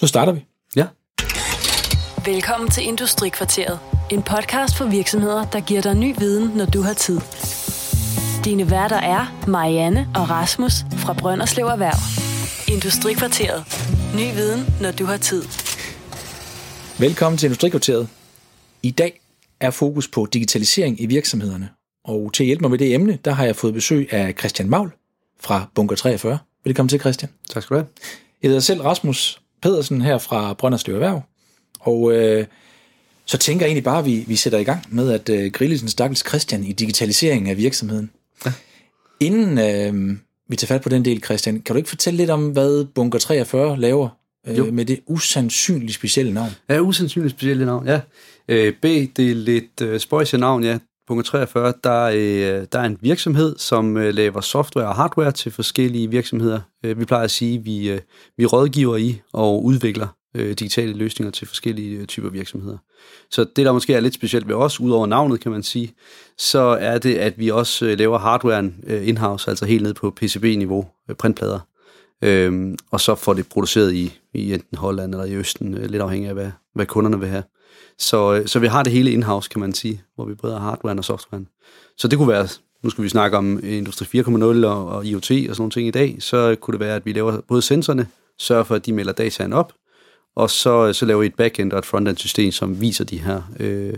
Så starter vi. Ja. Velkommen til Industrikvarteret. En podcast for virksomheder, der giver dig ny viden, når du har tid. Dine værter er Marianne og Rasmus fra Brønderslev Erhverv. Industrikvarteret. Ny viden, når du har tid. Velkommen til Industrikvarteret. I dag er fokus på digitalisering i virksomhederne. Og til at hjælpe mig med det emne, der har jeg fået besøg af Christian Maul fra Bunker 43. Velkommen til, Christian. Tak skal du have. Jeg hedder selv Rasmus Pedersen her fra Brønderslev Erhverv. Og øh, så tænker jeg egentlig bare, at vi, vi sætter i gang med at øh, grille den stakkels Christian i digitaliseringen af virksomheden. Ja. Inden øh, vi tager fat på den del, Christian, kan du ikke fortælle lidt om, hvad Bunker 43 laver øh, med det usandsynligt specielle navn? Ja, usandsynligt specielle navn, ja. Øh, B, det er lidt øh, spøjse navn, ja. Punkt 43, der, øh, der er en virksomhed, som øh, laver software og hardware til forskellige virksomheder. Øh, vi plejer at sige, at vi, øh, vi rådgiver i og udvikler øh, digitale løsninger til forskellige øh, typer virksomheder. Så det, der måske er lidt specielt ved os, udover navnet, kan man sige, så er det, at vi også øh, laver hardwaren øh, in-house, altså helt ned på PCB-niveau, øh, printplader. Øhm, og så får det produceret i, i enten Holland eller i Østen, øh, lidt afhængig af, hvad, hvad kunderne vil have. Så, øh, så vi har det hele in-house, kan man sige, hvor vi både har hardware og software. Så det kunne være, nu skal vi snakke om øh, Industri 4.0 og, og IoT og sådan nogle ting i dag, så kunne det være, at vi laver både sensorerne, sørger for, at de melder dataen op, og så, øh, så laver vi et backend og et frontend system, som viser de her øh,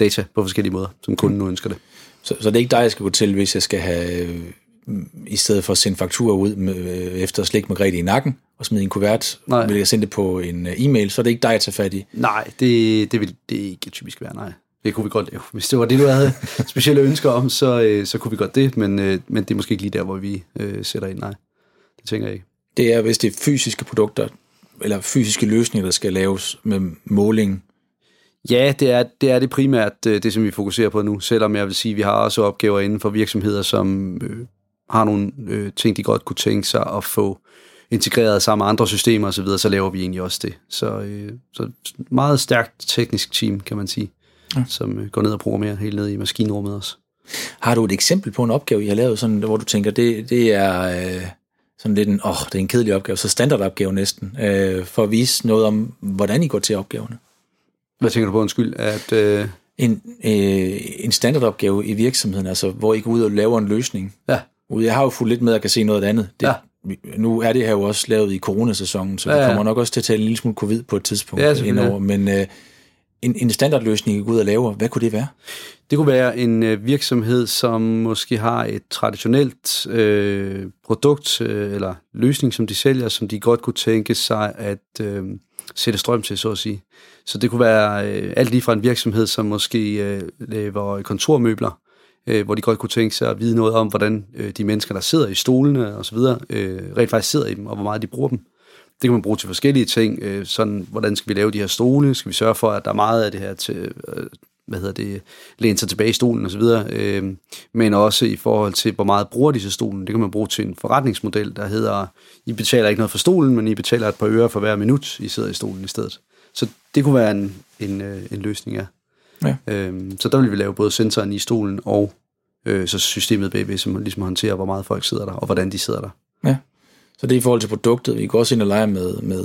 data på forskellige måder, som kunden nu ønsker det. Så, så det er ikke dig, jeg skal gå til, hvis jeg skal have, øh, i stedet for at sende fakturer ud med, øh, efter slik Margrethe i nakken, og smide en kuvert, nej. vil jeg sende det på en øh, e-mail, så er det ikke dig, jeg tager fat i? Nej, det, det vil det ikke typisk være, nej. Det kunne vi godt lave. Hvis det var det, du havde specielle ønsker om, så, så kunne vi godt det, men, men det er måske ikke lige der, hvor vi øh, sætter ind, nej. Det tænker jeg ikke. Det er, hvis det er fysiske produkter, eller fysiske løsninger, der skal laves med måling? Ja, det er, det er det primært øh, det, som vi fokuserer på nu, selvom jeg vil sige, at vi har også opgaver inden for virksomheder, som øh, har nogle øh, ting, de godt kunne tænke sig at få integreret sammen med andre systemer osv., så, så laver vi egentlig også det. Så, øh, så meget stærkt teknisk team, kan man sige, ja. som øh, går ned og programmerer helt ned i maskinrummet også. Har du et eksempel på en opgave, I har lavet, sådan, hvor du tænker, det, det er... Øh sådan lidt en, åh, oh, det er en kedelig opgave, så standardopgave næsten, øh, for at vise noget om, hvordan I går til opgaverne. Hvad tænker du på, undskyld? At, øh... en, øh, en standardopgave i virksomheden, altså hvor I går ud og laver en løsning. Ja. Jeg har jo fulgt lidt med at kan se noget andet. Det, ja. Nu er det her jo også lavet i coronasæsonen, så ja, ja. vi kommer nok også til at tale en lille smule covid på et tidspunkt ja, indover, men øh, en, en standardløsning, I går ud og laver, hvad kunne det være? Det kunne være en øh, virksomhed, som måske har et traditionelt øh, produkt øh, eller løsning, som de sælger, som de godt kunne tænke sig at øh, sætte strøm til, så at sige. Så det kunne være øh, alt lige fra en virksomhed, som måske øh, laver kontormøbler, øh, hvor de godt kunne tænke sig at vide noget om, hvordan øh, de mennesker, der sidder i stolene osv., øh, rent faktisk sidder i dem, og hvor meget de bruger dem. Det kan man bruge til forskellige ting, øh, sådan hvordan skal vi lave de her stole, skal vi sørge for, at der er meget af det her til, øh, hvad hedder det, læne sig tilbage i stolen osv., øh, men også i forhold til, hvor meget bruger de så stolen. Det kan man bruge til en forretningsmodel, der hedder, I betaler ikke noget for stolen, men I betaler et par øre for hver minut, I sidder i stolen i stedet. Så det kunne være en, en, øh, en løsning, ja ja. Øh, så der vil vi lave både sensoren i stolen og øh, så systemet bagved, som ligesom håndterer, hvor meget folk sidder der, og hvordan de sidder der. Ja, så det er i forhold til produktet. Vi går også ind og lege med, med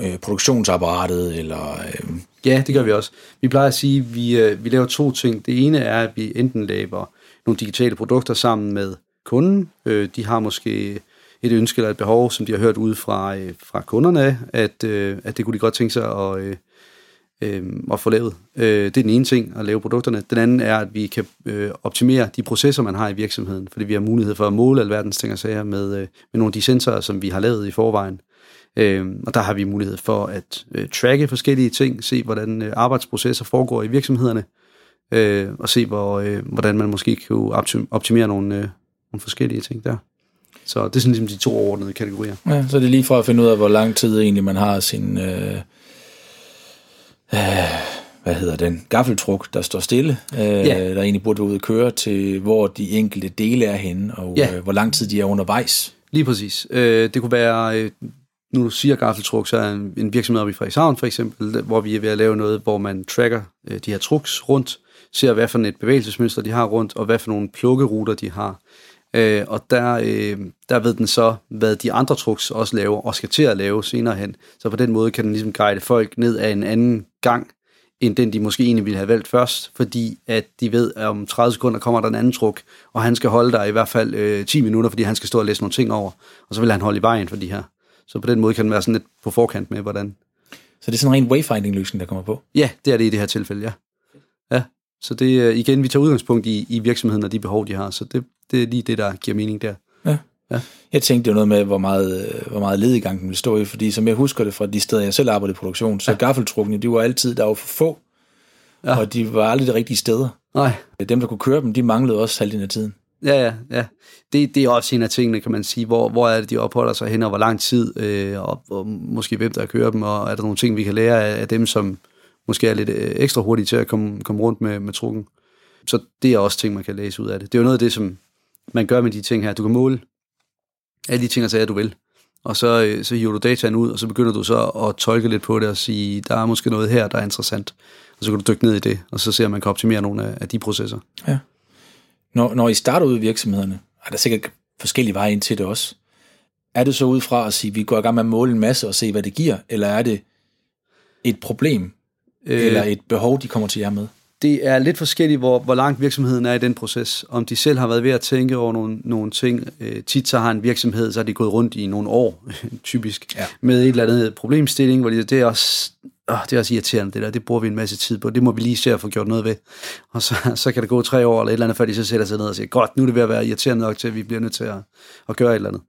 øh, produktionsapparatet, eller... Øh... Ja, det gør vi også. Vi plejer at sige, at vi, øh, vi laver to ting. Det ene er, at vi enten laver nogle digitale produkter sammen med kunden. Øh, de har måske et ønske eller et behov, som de har hørt ud fra, øh, fra kunderne, at, øh, at det kunne de godt tænke sig at, øh, øh, og få lavet. Øh, det er den ene ting, at lave produkterne. Den anden er, at vi kan øh, optimere de processer, man har i virksomheden, fordi vi har mulighed for at måle alverdens ting og sager med, øh, med nogle af de sensorer, som vi har lavet i forvejen. Øh, og der har vi mulighed for at øh, tracke forskellige ting, se hvordan øh, arbejdsprocesser foregår i virksomhederne, øh, og se hvor, øh, hvordan man måske kan optimere nogle, øh, nogle forskellige ting der. Så det er sådan ligesom de to overordnede kategorier. Ja, så det er lige fra at finde ud af, hvor lang tid egentlig man har sin... Øh, øh, hvad hedder den, gaffeltruk, der står stille, øh, ja. der egentlig burde ud og køre til, hvor de enkelte dele er henne, og ja. øh, hvor lang tid de er undervejs. Lige præcis. Øh, det kunne være, øh, nu du siger gaffeltruk, så er en, en virksomhed oppe i Frederikshavn for eksempel, hvor vi er ved at lave noget, hvor man tracker øh, de her trucks rundt, ser hvad for et bevægelsesmønster de har rundt, og hvad for nogle plukkeruter de har. Øh, og der, øh, der ved den så, hvad de andre trucks også laver, og skal til at lave senere hen. Så på den måde kan den ligesom guide folk ned af en anden gang, end den de måske egentlig ville have valgt først, fordi at de ved, at om 30 sekunder kommer der en anden truk, og han skal holde der i hvert fald øh, 10 minutter, fordi han skal stå og læse nogle ting over, og så vil han holde i vejen for de her. Så på den måde kan den være sådan lidt på forkant med, hvordan... Så det er sådan en ren wayfinding-løsning, der kommer på? Ja, det er det i det her tilfælde, ja. Ja, så det er igen, vi tager udgangspunkt i, i virksomheden og de behov, de har, så det, det er lige det, der giver mening der. Ja. ja. Jeg tænkte jo noget med, hvor meget, hvor meget ledigang den vil stå i, fordi som jeg husker det fra de steder, jeg selv arbejdede i produktion, så ja. gaffeltrukkene, de var altid, der var for få, ja. og de var aldrig de rigtige steder. Nej. Dem, der kunne køre dem, de manglede også halvdelen af tiden. Ja, ja, ja. Det, det er også en af tingene, kan man sige. Hvor, hvor er det, de opholder sig hen, og hvor lang tid, øh, og, og måske hvem, der kører dem, og er der nogle ting, vi kan lære af, af dem, som måske er lidt øh, ekstra hurtige til at komme, komme rundt med, med trukken. Så det er også ting, man kan læse ud af det. Det er jo noget af det, som man gør med de ting her. Du kan måle alle de ting, og sager, du vil. Og så, øh, så hiver du dataen ud, og så begynder du så at tolke lidt på det og sige, der er måske noget her, der er interessant. Og så kan du dykke ned i det, og så ser man kan optimere nogle af, af de processer. Ja. Når, når I starter ud i virksomhederne, er der sikkert forskellige veje ind til det også. Er det så ud fra at sige, at vi går i gang med at måle en masse og se, hvad det giver, eller er det et problem, eller et behov, de kommer til jer med? Det er lidt forskelligt, hvor, hvor langt virksomheden er i den proces. Om de selv har været ved at tænke over nogle, nogle ting. Øh, tit så har en virksomhed, så har de gået rundt i nogle år, typisk, ja. med et eller andet problemstilling, hvor de, det er også åh, det er også irriterende det der, det bruger vi en masse tid på, det må vi lige se at få gjort noget ved. Og så, så kan det gå tre år eller et eller andet, før de så sætter sig ned og siger, godt, nu er det ved at være irriterende nok til, at vi bliver nødt til at, at gøre et eller andet.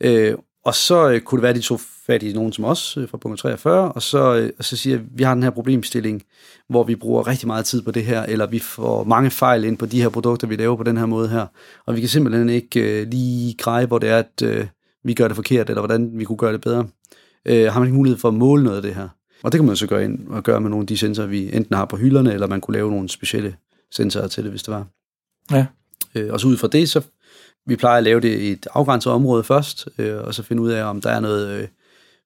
Øh, og så øh, kunne det være, at de tog fat i nogen som os øh, fra punkt 43, og så, øh, og så siger at vi har den her problemstilling, hvor vi bruger rigtig meget tid på det her, eller vi får mange fejl ind på de her produkter, vi laver på den her måde her, og vi kan simpelthen ikke øh, lige greje, hvor det er, at øh, vi gør det forkert, eller hvordan vi kunne gøre det bedre. Øh, har man ikke mulighed for at måle noget af det her? Og det kan man så gøre ind og gøre med nogle af de sensorer, vi enten har på hylderne, eller man kunne lave nogle specielle sensorer til det, hvis det var. Ja. Øh, og så ud fra det, så vi plejer at lave det i et afgrænset område først, øh, og så finde ud af, om der er noget, øh,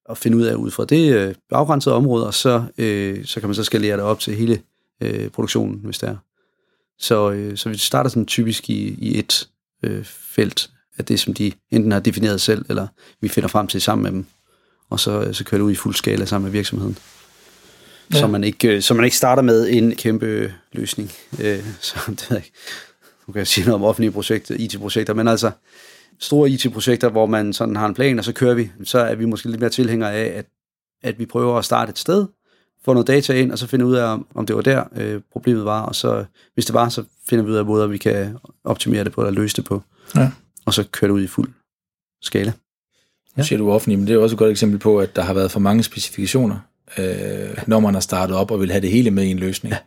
at finde ud af ud fra det øh, afgrænsede område, og så, øh, så kan man så skalere det op til hele øh, produktionen, hvis det er. Så, øh, så vi starter sådan typisk i, i et øh, felt af det, som de enten har defineret selv, eller vi finder frem til sammen med dem og så, så kører det ud i fuld skala sammen med virksomheden. Ja. Så, man ikke, øh, så man ikke starter med en kæmpe løsning. Øh, så det ved jeg ikke. Nu kan jeg sige noget om offentlige projekter, IT-projekter, men altså store IT-projekter, hvor man sådan har en plan, og så kører vi, så er vi måske lidt mere tilhængere af, at, at vi prøver at starte et sted, få noget data ind, og så finde ud af, om det var der øh, problemet var, og så hvis det var, så finder vi ud af måder, vi kan optimere det på, eller løse det på. Ja. Og så kører det ud i fuld skala. Ja. siger du offentligt, men det er også et godt eksempel på, at der har været for mange specifikationer, øh, når man har startet op og vil have det hele med i en løsning. Ja.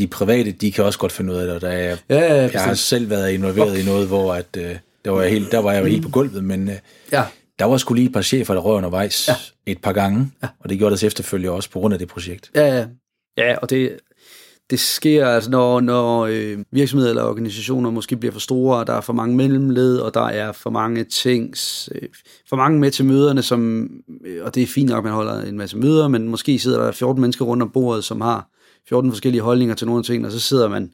De private, de kan også godt finde ud af det, der er, ja, ja, jeg har selv været involveret okay. i noget, hvor at, øh, der, var jeg helt, der var jeg jo helt på gulvet, men øh, ja. der var sgu lige et par chefer, der røg undervejs ja. et par gange, ja. og det gjorde deres efterfølgende også på grund af det projekt. Ja, ja. Ja, og det, det sker, altså når, når øh, virksomheder eller organisationer måske bliver for store, og der er for mange mellemled, og der er for mange ting, øh, for mange med til møderne, som, øh, og det er fint nok, at man holder en masse møder, men måske sidder der 14 mennesker rundt om bordet, som har 14 forskellige holdninger til nogle af tingene, og så sidder man,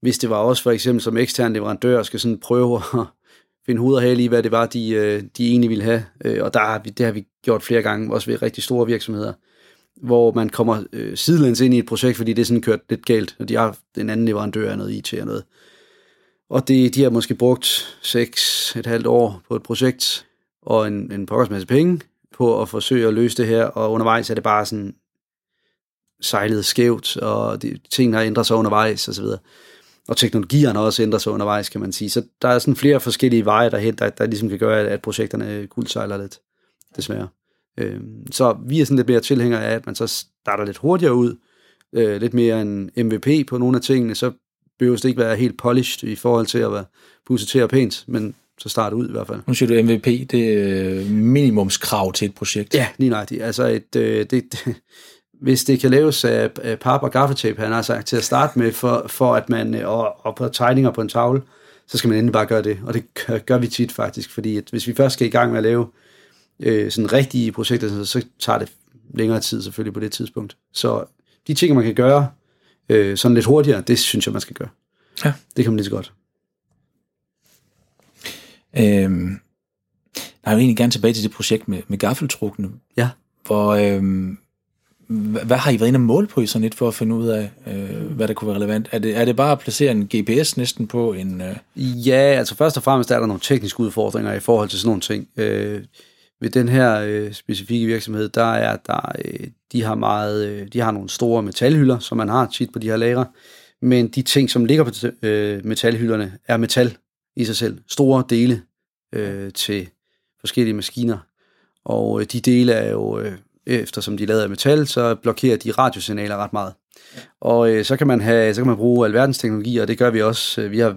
hvis det var også for eksempel som ekstern leverandør, skal sådan prøve at finde hoved og hale i, hvad det var, de, øh, de egentlig ville have, øh, og der har vi, det har vi gjort flere gange, også ved rigtig store virksomheder, hvor man kommer øh, sidelæns ind i et projekt, fordi det er sådan kørt lidt galt, og de har en anden leverandør af noget IT og noget. Og det, de har måske brugt seks, et halvt år på et projekt, og en, en pokkers masse penge på at forsøge at løse det her, og undervejs er det bare sådan sejlet skævt, og de, tingene har ændret sig undervejs osv. Og, og teknologierne har også ændret sig undervejs, kan man sige. Så der er sådan flere forskellige veje derhen, der, der ligesom kan gøre, at projekterne kuldsejler lidt, desværre. Øh, så vi er sådan lidt mere tilhængere af, at man så starter lidt hurtigere ud, øh, lidt mere en MVP på nogle af tingene, så behøver det ikke være helt polished i forhold til at være pusset pænt, men så starte ud i hvert fald. Nu siger du MVP, det er minimumskrav til et projekt. Ja, lige nøjagtigt. Altså et, øh, det, det, hvis det kan laves af, pap og gaffatape, han har sagt, til at starte med, for, for at man, øh, og, og på tegninger på en tavle, så skal man endelig bare gøre det. Og det gør, gør vi tit faktisk, fordi at hvis vi først skal i gang med at lave øh, sådan rigtige projekter, så, så tager det længere tid selvfølgelig på det tidspunkt. Så de ting, man kan gøre øh, sådan lidt hurtigere, det synes jeg, man skal gøre. Ja. Det kan man lige så godt. Øhm, jeg vil egentlig gerne tilbage til det projekt med, med gaffeltrukkene. Ja. Hvor, øhm, hvad, har I været inde og måle på i sådan et, for at finde ud af, øh, hvad der kunne være relevant? Er det, er det bare at placere en GPS næsten på en... Øh... Ja, altså først og fremmest er der nogle tekniske udfordringer i forhold til sådan nogle ting. Øh, ved den her øh, specifikke virksomhed, der er der, øh, de har meget, øh, de har nogle store metalhylder, som man har tit på de her lagre, men de ting, som ligger på øh, metalhylderne, er metal i sig selv. Store dele øh, til forskellige maskiner, og øh, de dele er jo, øh, eftersom de er lavet af metal, så blokerer de radiosignaler ret meget. Og øh, så kan man have, så kan man bruge alverdens teknologi, og det gør vi også. Øh, vi har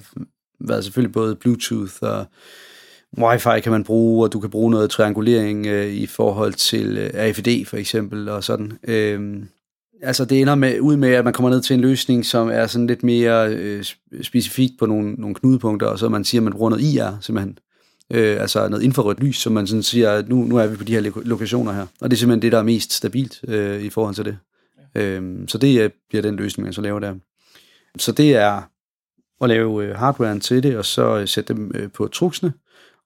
været selvfølgelig både Bluetooth og Wi-Fi kan man bruge, og du kan bruge noget triangulering øh, i forhold til øh, AFD for eksempel, og sådan. Øh, altså det ender med, ud med, at man kommer ned til en løsning, som er sådan lidt mere øh, specifikt på nogle, nogle knudepunkter, og så man siger, at man bruger noget IR simpelthen. Øh, altså noget infrarødt lys, som man sådan siger, at nu, nu er vi på de her lokationer her. Og det er simpelthen det, der er mest stabilt øh, i forhold til det. Ja. Øh, så det øh, bliver den løsning, man så laver der. Så det er at lave øh, hardwaren til det, og så øh, sætte dem øh, på truksene,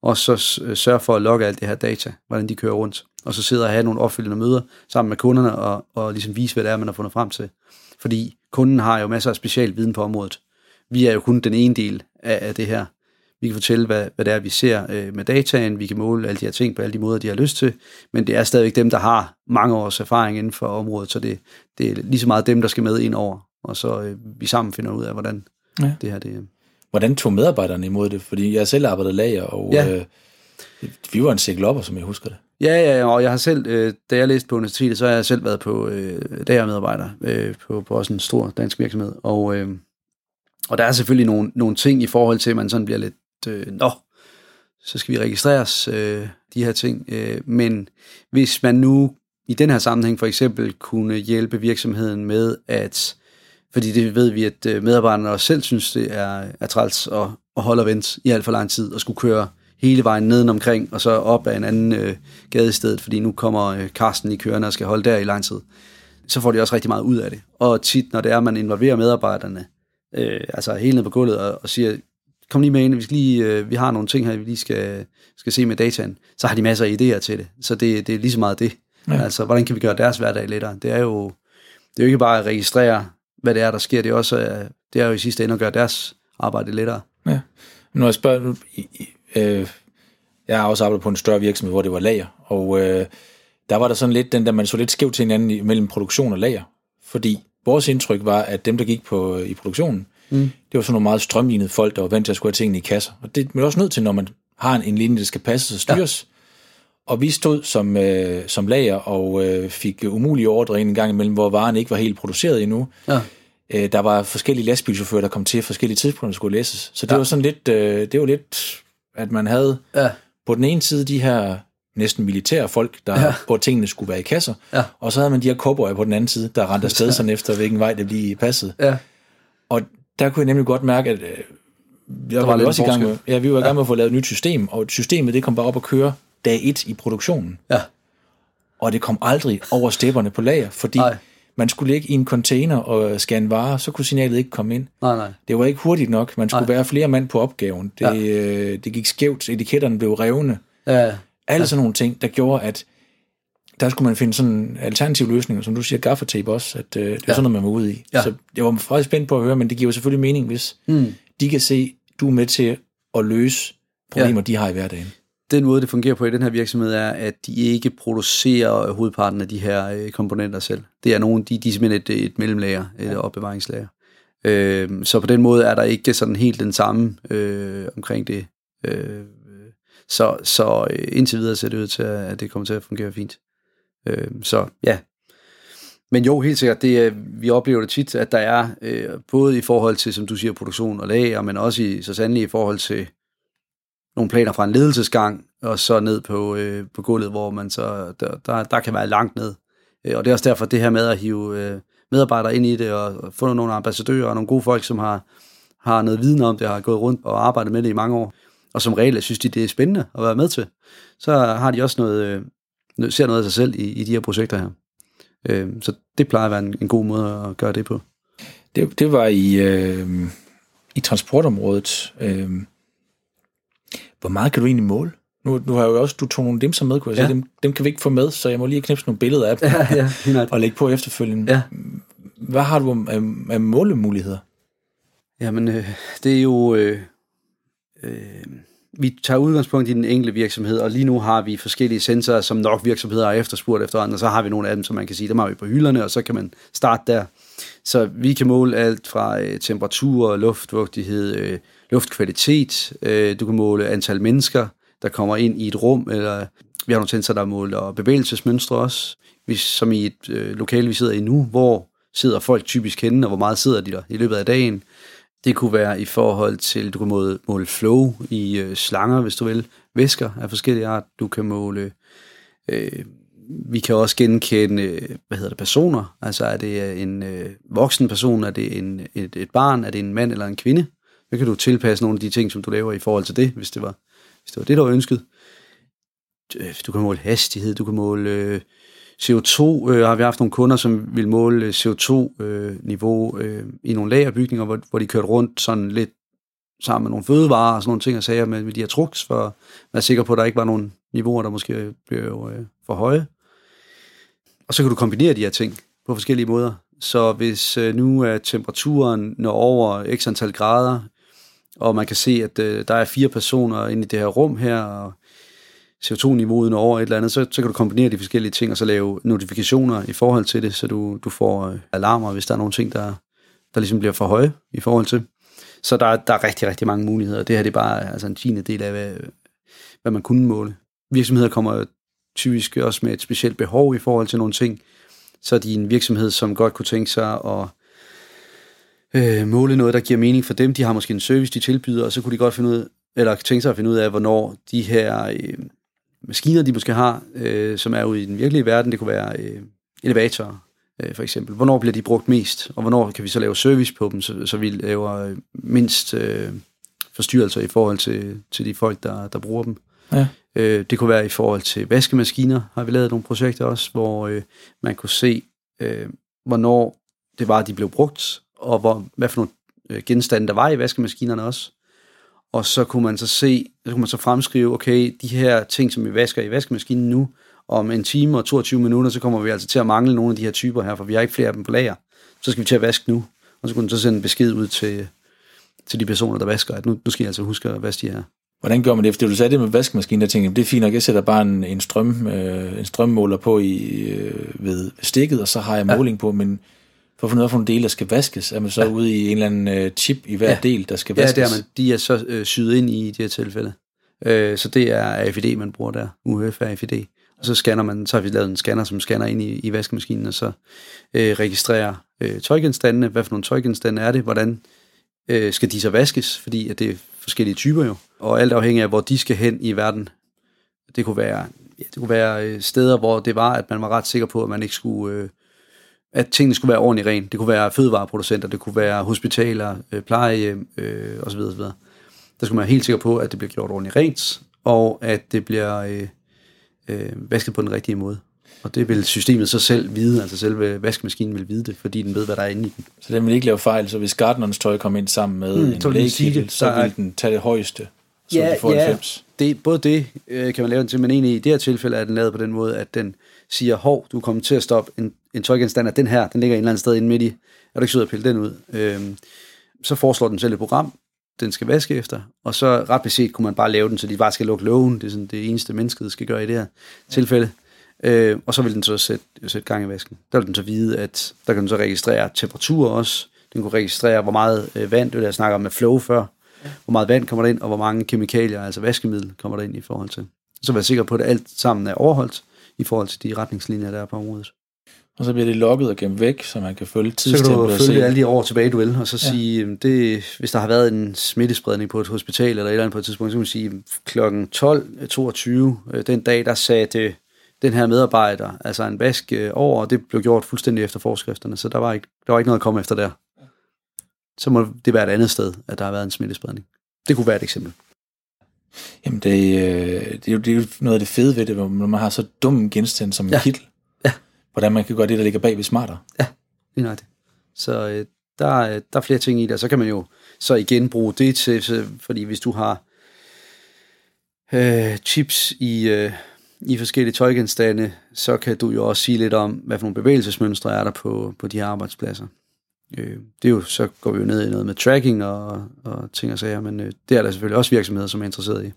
og så øh, sørge for at logge alt det her data, hvordan de kører rundt. Og så sidde og have nogle opfølgende møder sammen med kunderne, og, og ligesom vise, hvad det er, man har fundet frem til. Fordi kunden har jo masser af special viden på området. Vi er jo kun den ene del af, af det her. Vi kan fortælle, hvad, hvad det er, vi ser øh, med dataen. Vi kan måle alle de her ting på alle de måder, de har lyst til. Men det er stadigvæk dem, der har mange års erfaring inden for området. Så det, det er lige så meget dem, der skal med ind over. Og så øh, vi sammen finder ud af, hvordan ja. det her det Hvordan tog medarbejderne imod det? Fordi jeg selv arbejdede lager, og ja. øh, vi var en cykelopper, som jeg husker det. Ja, ja, og jeg har selv, øh, da jeg læste på universitetet, så har jeg selv været på øh, lagermedarbejder øh, på, på også en stor dansk virksomhed. Og, øh, og der er selvfølgelig nogle, nogle ting i forhold til, at man sådan bliver lidt, øh, nå, så skal vi registreres, øh, de her ting. Øh, men hvis man nu i den her sammenhæng for eksempel kunne hjælpe virksomheden med at fordi det ved vi, at øh, medarbejderne også selv synes, det er, er træls at, at holde og vente i alt for lang tid, og skulle køre hele vejen nedenomkring, og så op ad en anden øh, gade i stedet, fordi nu kommer øh, Karsten i kørende og skal holde der i lang tid. Så får de også rigtig meget ud af det. Og tit, når det er, at man involverer medarbejderne, øh, altså hele ned på gulvet, og, og siger, kom lige med ind, vi, skal lige, øh, vi har nogle ting her, vi lige skal, skal se med dataen, så har de masser af idéer til det. Så det, det er lige så meget det. Ja. Altså, hvordan kan vi gøre deres hverdag lettere? Det er jo, det er jo ikke bare at registrere hvad det er, der sker. Det er, også, øh, det er jo i sidste ende at gøre deres arbejde lettere. Ja. Når jeg spørger, øh, jeg har også arbejdet på en større virksomhed, hvor det var lager, og øh, der var der sådan lidt, den der man så lidt skævt til hinanden mellem produktion og lager, fordi vores indtryk var, at dem, der gik på i produktionen, mm. det var sådan nogle meget strømlignede folk, der var vant til at skulle have tingene i kasser. Og det er man også nødt til, når man har en, en linje, der skal passe og styres. Ja. Og vi stod som, øh, som lager og øh, fik umulige ordre en gang imellem, hvor varen ikke var helt produceret endnu. Ja. Øh, der var forskellige lastbilchauffører, der kom til forskellige tidspunkter, der skulle læses. Så det ja. var sådan lidt, øh, det var lidt, at man havde ja. på den ene side de her næsten militære folk, der, ja. hvor tingene skulle være i kasser, ja. og så havde man de her cowboyer på den anden side, der rendte afsted sådan efter, hvilken vej det lige passede. Ja. Og der kunne jeg nemlig godt mærke, at øh, jeg var, var også i gang med, ja, vi var i gang med at få lavet et nyt system, og systemet det kom bare op og køre dag et i produktionen. Ja. Og det kom aldrig over stepperne på lager, fordi nej. man skulle ligge i en container og scanne varer, så kunne signalet ikke komme ind. Nej, nej. Det var ikke hurtigt nok. Man skulle nej. være flere mand på opgaven. Det, ja. øh, det gik skævt. Etiketterne blev revne. Ja. Alle ja. sådan nogle ting, der gjorde, at der skulle man finde sådan alternative løsninger, som du siger, gaffertape også, at øh, det er ja. sådan noget, man var ude i. Ja. Så jeg var faktisk spændt på at høre, men det giver selvfølgelig mening, hvis mm. de kan se, du er med til at løse problemer, ja. de har i hverdagen den måde, det fungerer på i den her virksomhed, er, at de ikke producerer hovedparten af de her øh, komponenter selv. Det er nogle, de, de er simpelthen et, et mellemlager, et ja. opbevaringslager. Øh, så på den måde er der ikke sådan helt den samme øh, omkring det. Øh, så så øh, indtil videre ser det ud til, at det kommer til at fungere fint. Øh, så ja. Men jo, helt sikkert, det, vi oplever det tit, at der er, øh, både i forhold til, som du siger, produktion og lager, men også i, så sandelig i forhold til nogle planer fra en ledelsesgang, og så ned på, øh, på gulvet, hvor man så, der, der, der kan være langt ned. Øh, og det er også derfor det her med at hive øh, medarbejdere ind i det, og få nogle ambassadører og nogle gode folk, som har, har noget viden om det, har gået rundt og arbejdet med det i mange år, og som regel synes de, det er spændende at være med til. Så har de også noget, øh, ser noget af sig selv i, i de her projekter her. Øh, så det plejer at være en, en god måde at gøre det på. Det, det var i, øh, i transportområdet. Øh, hvor meget kan du egentlig måle? Nu, nu har jeg jo også, du tog nogle dimser med, kunne jeg Ja. sige. Dem, dem kan vi ikke få med, så jeg må lige knipse nogle billeder af dem Ja, ja, og lægge på efterfølgende. Ja. Hvad har du af, af målemuligheder? Jamen, øh, det er jo... Øh, øh, vi tager udgangspunkt i den enkelte virksomhed, og lige nu har vi forskellige sensorer, som nok virksomheder har efterspurgt efterhånden, og så har vi nogle af dem, som man kan sige, dem har vi på hylderne, og så kan man starte der. Så vi kan måle alt fra øh, temperatur, luftfugtighed, øh, luftkvalitet, øh, du kan måle antal mennesker, der kommer ind i et rum, eller vi har nogle sensorer, der måler bevægelsesmønstre også, vi, som i et øh, lokale, vi sidder i nu, hvor sidder folk typisk henne, og hvor meget sidder de der i løbet af dagen. Det kunne være i forhold til, du kan måle, måle flow i øh, slanger, hvis du vil, væsker af forskellige art. Du kan måle, øh, vi kan også genkende, øh, hvad hedder det, personer. Altså er det øh, en øh, voksen person, er det en, et, et barn, er det en mand eller en kvinde? Så kan du tilpasse nogle af de ting, som du laver i forhold til det, hvis det var, hvis det, var det, der var ønsket. Øh, du kan måle hastighed, du kan måle øh, CO2. Øh, har vi haft nogle kunder, som vil måle øh, CO2-niveau øh, øh, i nogle lagerbygninger, hvor, hvor de kørte rundt sådan lidt sammen med nogle fødevarer og sådan nogle ting og sager med, med de her trucks, for at være sikker på, at der ikke var nogle niveauer, der måske blev øh, for høje. Og så kan du kombinere de her ting på forskellige måder. Så hvis øh, nu er temperaturen når over x antal grader, og man kan se, at øh, der er fire personer inde i det her rum her, og CO2-niveauet når over et eller andet, så, så kan du kombinere de forskellige ting, og så lave notifikationer i forhold til det, så du, du får øh, alarmer, hvis der er nogle ting, der, der ligesom bliver for høje i forhold til. Så der, der er rigtig, rigtig mange muligheder. Det her det er bare altså en tiende del af, hvad, hvad man kunne måle. Virksomheder kommer typisk også med et specielt behov i forhold til nogle ting. Så er de en virksomhed, som godt kunne tænke sig at øh, måle noget, der giver mening for dem. De har måske en service, de tilbyder, og så kunne de godt finde ud, eller tænke sig at finde ud af, hvornår de her øh, maskiner, de måske har, øh, som er ude i den virkelige verden, det kunne være øh, elevatorer, øh, for eksempel. Hvornår bliver de brugt mest, og hvornår kan vi så lave service på dem, så, så vi laver mindst øh, forstyrrelser i forhold til, til de folk, der, der bruger dem. Ja. Øh, det kunne være i forhold til vaskemaskiner, har vi lavet nogle projekter også, hvor øh, man kunne se, øh, hvornår det var, de blev brugt, og hvor, hvad for nogle øh, genstande der var i vaskemaskinerne også. Og så kunne man så se, så kunne man så fremskrive, okay, de her ting, som vi vasker i vaskemaskinen nu, om en time og 22 minutter, så kommer vi altså til at mangle nogle af de her typer her, for vi har ikke flere af dem på lager. Så skal vi til at vaske nu. Og så kunne den så sende en besked ud til, til de personer, der vasker, at nu, nu skal I altså huske at vaske de her. Hvordan gør man det? Fordi du sagde det med vaskemaskinen, der tænkte jeg, det er fint nok, jeg sætter bare en, en, strøm, øh, en strømmåler på i, øh, ved, ved stikket, og så har jeg Ja. måling på, men for at finde ud af, hvilke dele, der skal vaskes, er man så ja. ude i en eller anden øh, chip i hver Ja. ja. del, der skal Ja, vaskes? det er man. De er så øh, syet ind i de her tilfælde. Øh, så det er AFID, man bruger der. UHF AFID. Og så scanner man, så har vi lavet en scanner, som scanner ind i, i vaskemaskinen, og så øh, registrerer øh, tøjgenstandene. Hvad for nogle tøjgenstande er det? Hvordan øh, skal de så vaskes? Fordi at det er forskellige typer jo. Og alt afhængig af, hvor de skal hen i verden. Det kunne være, ja, det kunne være øh, steder, hvor det var, at man var ret sikker på, at man ikke skulle... Øh, at tingene skulle være ordentligt rent. Det kunne være fødevareproducenter, det kunne være hospitaler, øh, plejehjem øh, osv. osv. Der skulle man være helt sikker på, at det bliver gjort ordentligt rent, og at det bliver øh, øh, vasket på den rigtige måde. Og det vil systemet så selv vide, altså selve vaskemaskinen vil vide det, fordi den ved, hvad der er inde i den. Så den vil ikke lave fejl, så hvis gartnerens tøj kommer ind sammen med Mm, en det. så er- vil den tage det højeste, så Ja, de får ja. en 90. det, både det øh, kan man lave den til, men egentlig i det her tilfælde er den lavet på den måde, at den siger, hov, du kommer til at stoppe en, en tøjgenstand af den her, den ligger et eller andet sted inde midt i, er du ikke sød at pille den ud? Øhm, så foreslår den selv et program, den skal vaske efter, og så ret beset kunne man bare lave den, så de bare skal lukke lågen, det er sådan det eneste mennesket skal gøre i det her tilfælde. Øh, og så vil den så sætte, sætte gang i vasken. Der vil den så vide, at der kan den så registrere temperatur også, den kunne registrere, hvor meget øh, vand, det vil jeg snakker om med flow før, hvor meget vand kommer der ind, og hvor mange kemikalier, altså vaskemiddel, kommer der ind i forhold til. Så være sikker på, at alt sammen er overholdt i forhold til de retningslinjer, der er på området. Og så bliver det logget og gemt væk, så man kan følge Så kan du følge alle de år tilbage, du vil, og så Ja. sige, det, hvis der har været en smittespredning på et hospital eller et eller andet på et tidspunkt, så kan man sige, klokken 12.22, øh, den dag, der satte den her medarbejder, altså en vask øh, over, og det blev gjort fuldstændig efter forskrifterne, så der var ikke, der var ikke noget at komme efter der. Så må det være et andet sted, at der har været en smittespredning. Det kunne være et eksempel. Jamen, det, øh, det, er jo, det er jo noget af det fede ved det, hvor man har så dum en genstand som en Ja. ja. kittel. Ja. Hvordan man kan gøre det, der ligger bag ved smartere. Lige nøjagtigt. Så øh, der, er- der er flere ting i det, og så kan man jo så igen bruge det til, fordi hvis du har øh, chips i, øh, i forskellige tøjgenstande, så kan du jo også sige lidt om, hvad for nogle bevægelsesmønstre er der på, på de her arbejdspladser. Øh, det er jo, så går vi jo ned i noget med tracking og, og ting og sager, men øh, det er der selvfølgelig også virksomheder, som er interesseret i.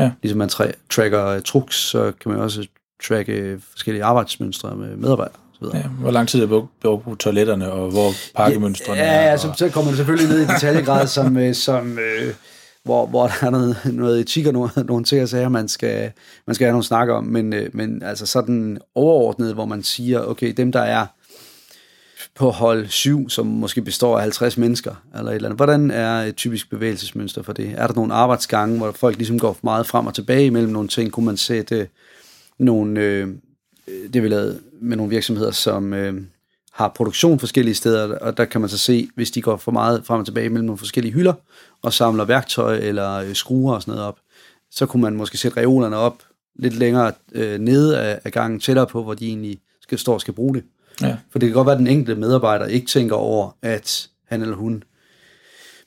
Ja. Ligesom man tra- tracker øh, trucks, så kan man også tracke forskellige arbejdsmønstre med medarbejdere. og Så videre. Ja, hvor lang tid er brugt på toiletterne, og hvor pakkemønstrene Ja, er. ja så, så kommer man selvfølgelig ned i detaljegrad, som, øh, som øh, hvor, hvor der er noget, noget etik og nogle, nogle ting og sager, man skal, man skal have nogle snakke om, men, øh, men altså sådan overordnet, hvor man siger, okay, dem der er på hold 7, som måske består af 50 mennesker, eller et eller andet. Hvordan er et typisk bevægelsesmønster for det? Er der nogle arbejdsgange, hvor folk ligesom går meget frem og tilbage imellem nogle ting? Kunne man sætte nogle, øh, det vi lavede med nogle virksomheder, som øh, har produktion forskellige steder, og der kan man så se, hvis de går for meget frem og tilbage mellem nogle forskellige hylder, og samler værktøj eller øh, skruer og sådan noget op, så kunne man måske sætte reolerne op lidt længere øh, nede af, af gangen, tættere på, hvor de egentlig skal, står og skal bruge det ja. For det kan godt være, at den enkelte medarbejder ikke tænker over, at han eller hun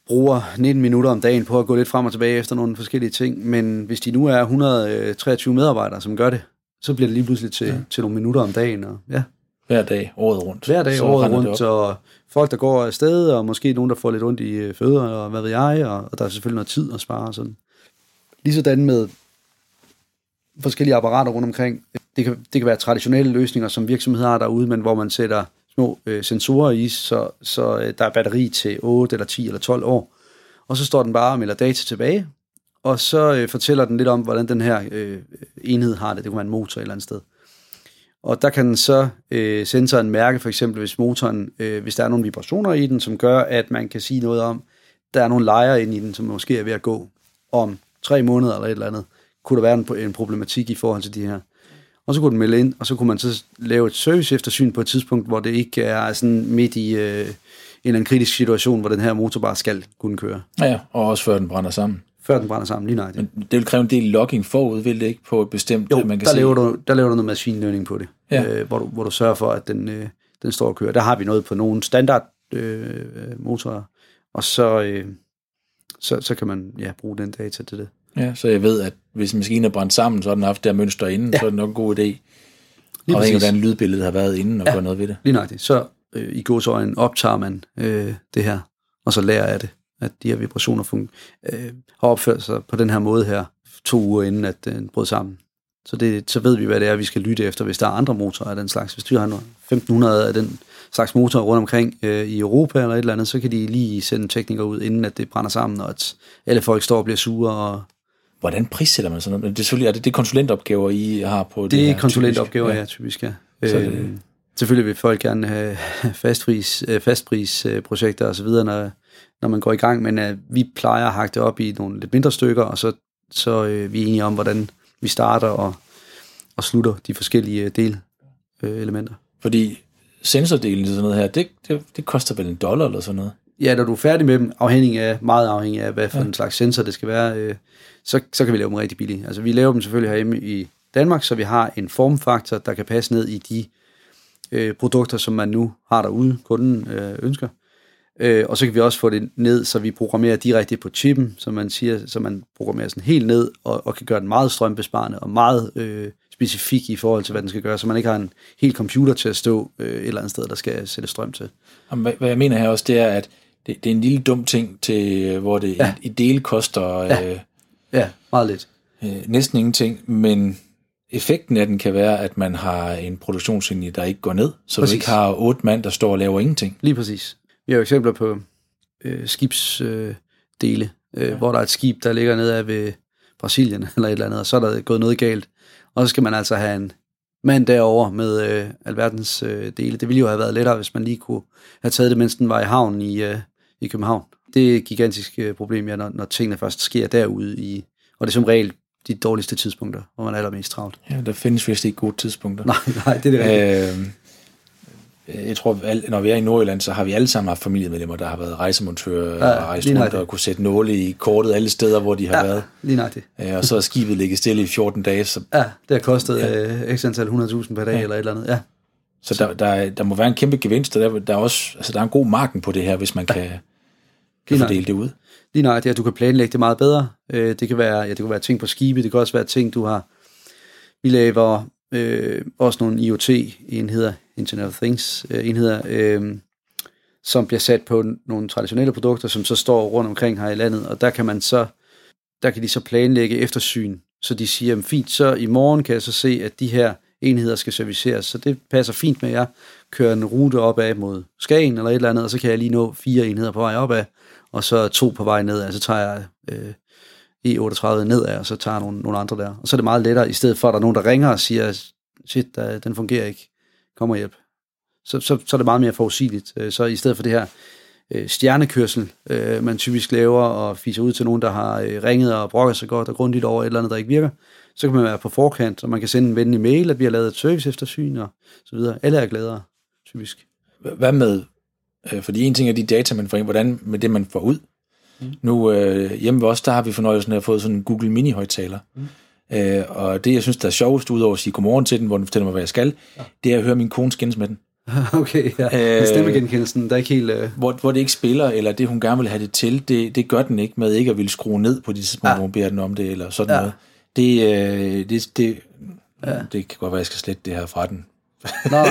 bruger 19 minutter om dagen på at gå lidt frem og tilbage efter nogle forskellige ting, men hvis de nu er 123 medarbejdere, som gør det, så bliver det lige pludselig til, ja. til nogle minutter om dagen. Og, ja, Hver dag, året rundt. hver dag Så året rundt, og folk, der går afsted, og måske nogen, der får lidt ondt i øh, fødder, og hvad ved jeg, og, og der er selvfølgelig noget tid at spare sådan. Ligesådan med forskellige apparater rundt omkring. Det kan, det kan være traditionelle løsninger, som virksomheder har derude, men hvor man sætter små øh, sensorer i, så, så øh, der er batteri til 8 eller 10 eller 12 år. Og så står den bare og melder data tilbage, og så øh, fortæller den lidt om, hvordan den her øh, enhed har det. Det kunne være en motor et eller andet sted. Og der kan den så øh, sensoren mærke, for eksempel hvis motoren, øh, hvis der er nogle vibrationer i den, som gør, at man kan sige noget om, der er nogle lejer inde i den, som måske er ved at gå om tre måneder eller et eller andet. Kunne der være en, en problematik i forhold til de her? Og så kunne den melde ind, og så kunne man så lave et service eftersyn på et tidspunkt, hvor det ikke er sådan midt i øh, en eller anden kritisk situation, hvor den her motor bare skal kunne køre, Ja, og også før den brænder sammen. før den brænder sammen lige nøjagtigt. Men det vil kræve en del logging forud, vil det ikke, på et bestemt, Jo, man kan der, se. laver du, der laver du noget machine learning på det, Ja. øh, hvor, du, hvor du sørger for, at den, øh, den står og kører. Der har vi noget på nogle standard øh, motorer, og så, øh, så, så kan man ja, bruge den data til det. Ja, så jeg ved, at hvis maskinen er brændt sammen, så har den haft der mønster inden, ja. så er det nok en god idé. Lige og præcis. hvordan lydbilledet har været inden, og ja. gøre noget ved det. Lige nøjagtigt. Så øh, i godsøjne optager man øh, det her, og så lærer af det, at de her vibrationer fun- øh, har opført sig på den her måde her, to uger inden, at den brød sammen. Så, det, så ved vi, hvad det er, vi skal lytte efter, hvis der er andre motorer af den slags. Hvis du har noget 1500 af den slags motorer rundt omkring øh, i Europa eller et eller andet, så kan de lige sende teknikere ud, inden at det brænder sammen, og at alle folk står og bliver sure. Og Hvordan prissætter man sådan noget? Det er selvfølgelig er det, det er konsulentopgaver, I har på det, det her, er konsulentopgaver, typisk? ja, typisk, ja. Så Øh, det- selvfølgelig vil folk gerne have fastpris, øh, fastprisprojekter og så videre, når, når man går i gang, men øh, vi plejer at hakke det op i nogle lidt mindre stykker, og så, så øh, vi er enige om, hvordan vi starter og, og slutter de forskellige delelementer. Elementer. Fordi sensordelen til sådan noget her, det, det, det koster vel en dollar eller sådan noget? Ja, når du er færdig med dem, afhængig af, meget afhængig af, hvad for ja. en slags sensor det skal være, øh, så, så kan vi lave dem rigtig billigt. Altså vi laver dem selvfølgelig herhjemme i Danmark, så vi har en formfaktor, der kan passe ned i de øh, produkter, som man nu har derude, kunden øh, ønsker. Øh, og så kan vi også få det ned, så vi programmerer direkte på chippen, som man siger, så man programmerer sådan helt ned, og, og kan gøre den meget strømbesparende og meget øh, specifik i forhold til, hvad den skal gøre, så man ikke har en hel computer til at stå øh, et eller andet sted, der skal sætte strøm til. Hvad, hvad jeg mener her også, det er, at det, det er en lille dum ting, til, øh, hvor det ja. i, i del koster ja. øh, Ja, meget lidt. øh, næsten ingenting, men effekten af den kan være, at man har en produktionslinje, der ikke går ned, så Præcis. du ikke har otte mand, der står og laver ingenting. Lige præcis. Vi har jo eksempler på øh, skibsdele, øh, øh, ja. hvor der er et skib, der ligger nede af ved Brasilien eller et eller andet, og så er der gået noget galt. Og så skal man altså have en mand derover med øh, alverdens øh, dele. Det ville jo have været lettere, hvis man lige kunne have taget det, mens den var i havn i, øh, i København. Det er et gigantisk øh, problem, ja, når, når tingene først sker derude i, og det er som regel de dårligste tidspunkter, hvor man er allermest travlt. Ja, der findes vist ikke gode tidspunkter. Nej, nej, det er det rigtigt. Øh, jeg tror, når vi er i Nordjylland, så har vi alle sammen haft familiemedlemmer, der har været rejsemontører Ja, og rejst rundt nøjagtigt. og kunne sætte nåle i kortet alle steder, hvor de har Ja, været. lige nøjagtigt. Øh, og så er skibet ligget stille i 14 dage, så, Ja, det har kostet øh, x antal 100.000 per dag ja. eller et eller andet. Ja, så der, der, er- der må være en kæmpe gevinst, og der, der er også altså, der er en god marken på det her, hvis man kan, kan Lige fordele det ud. Lige er, at du kan planlægge det meget bedre. Øh, det kan være, ja, det kan være ting på skibe, det kan også være ting, du har... Vi laver øh, også nogle IoT-enheder, Internet of Things-enheder, øh, øh, som bliver sat på nogle traditionelle produkter, som så står rundt omkring her i landet, og der kan man så, der kan de så planlægge eftersyn, så de siger, jamen fint, så i morgen kan jeg så se, at de her enheder skal serviceres, så det passer fint med, at jeg kører en rute opad mod Skagen eller et eller andet, og så kan jeg lige nå fire enheder på vej opad, og så to på vej ned, altså tager jeg øh, E38 nedad, og så tager jeg øh, e nogle, nogle andre der. Og så er det meget lettere, i stedet for at der er nogen, der ringer og siger, shit, der, den fungerer ikke, kom og hjælp. Så, så, så er det meget mere forudsigeligt. Øh, så i stedet for det her øh, stjernekørsel, øh, man typisk laver og fiser ud til nogen, der har øh, ringet og brokker sig godt og grundigt over et eller andet, der ikke virker, så kan man være på forkant, og man kan sende en venlig mail, at vi har lavet et service eftersyn og så videre. Alle er gladere, typisk. Hvad med, øh, fordi en ting er de data, man får ind, hvordan med det, man får ud. Mm. Nu øh, hjemme ved os, der har vi fornøjelsen af at få sådan en Google Mini-højtaler. Mm. Øh, og det, jeg synes, der er sjovest, udover at sige godmorgen til den, hvor den fortæller mig, hvad jeg skal, ja. det er at høre min kone skændes med den. okay, ja. Øh, Stemmegenkendelsen, der er ikke helt... Øh... Hvor, hvor det ikke spiller, eller det, hun gerne vil have det til, det, det gør den ikke med ikke at ville skrue ned på de tidspunkter, ja. hvor hun beder den om det, eller sådan ja. noget. Det, øh, det, det, ja. det kan godt være, at jeg skal slette det her fra den. Nå,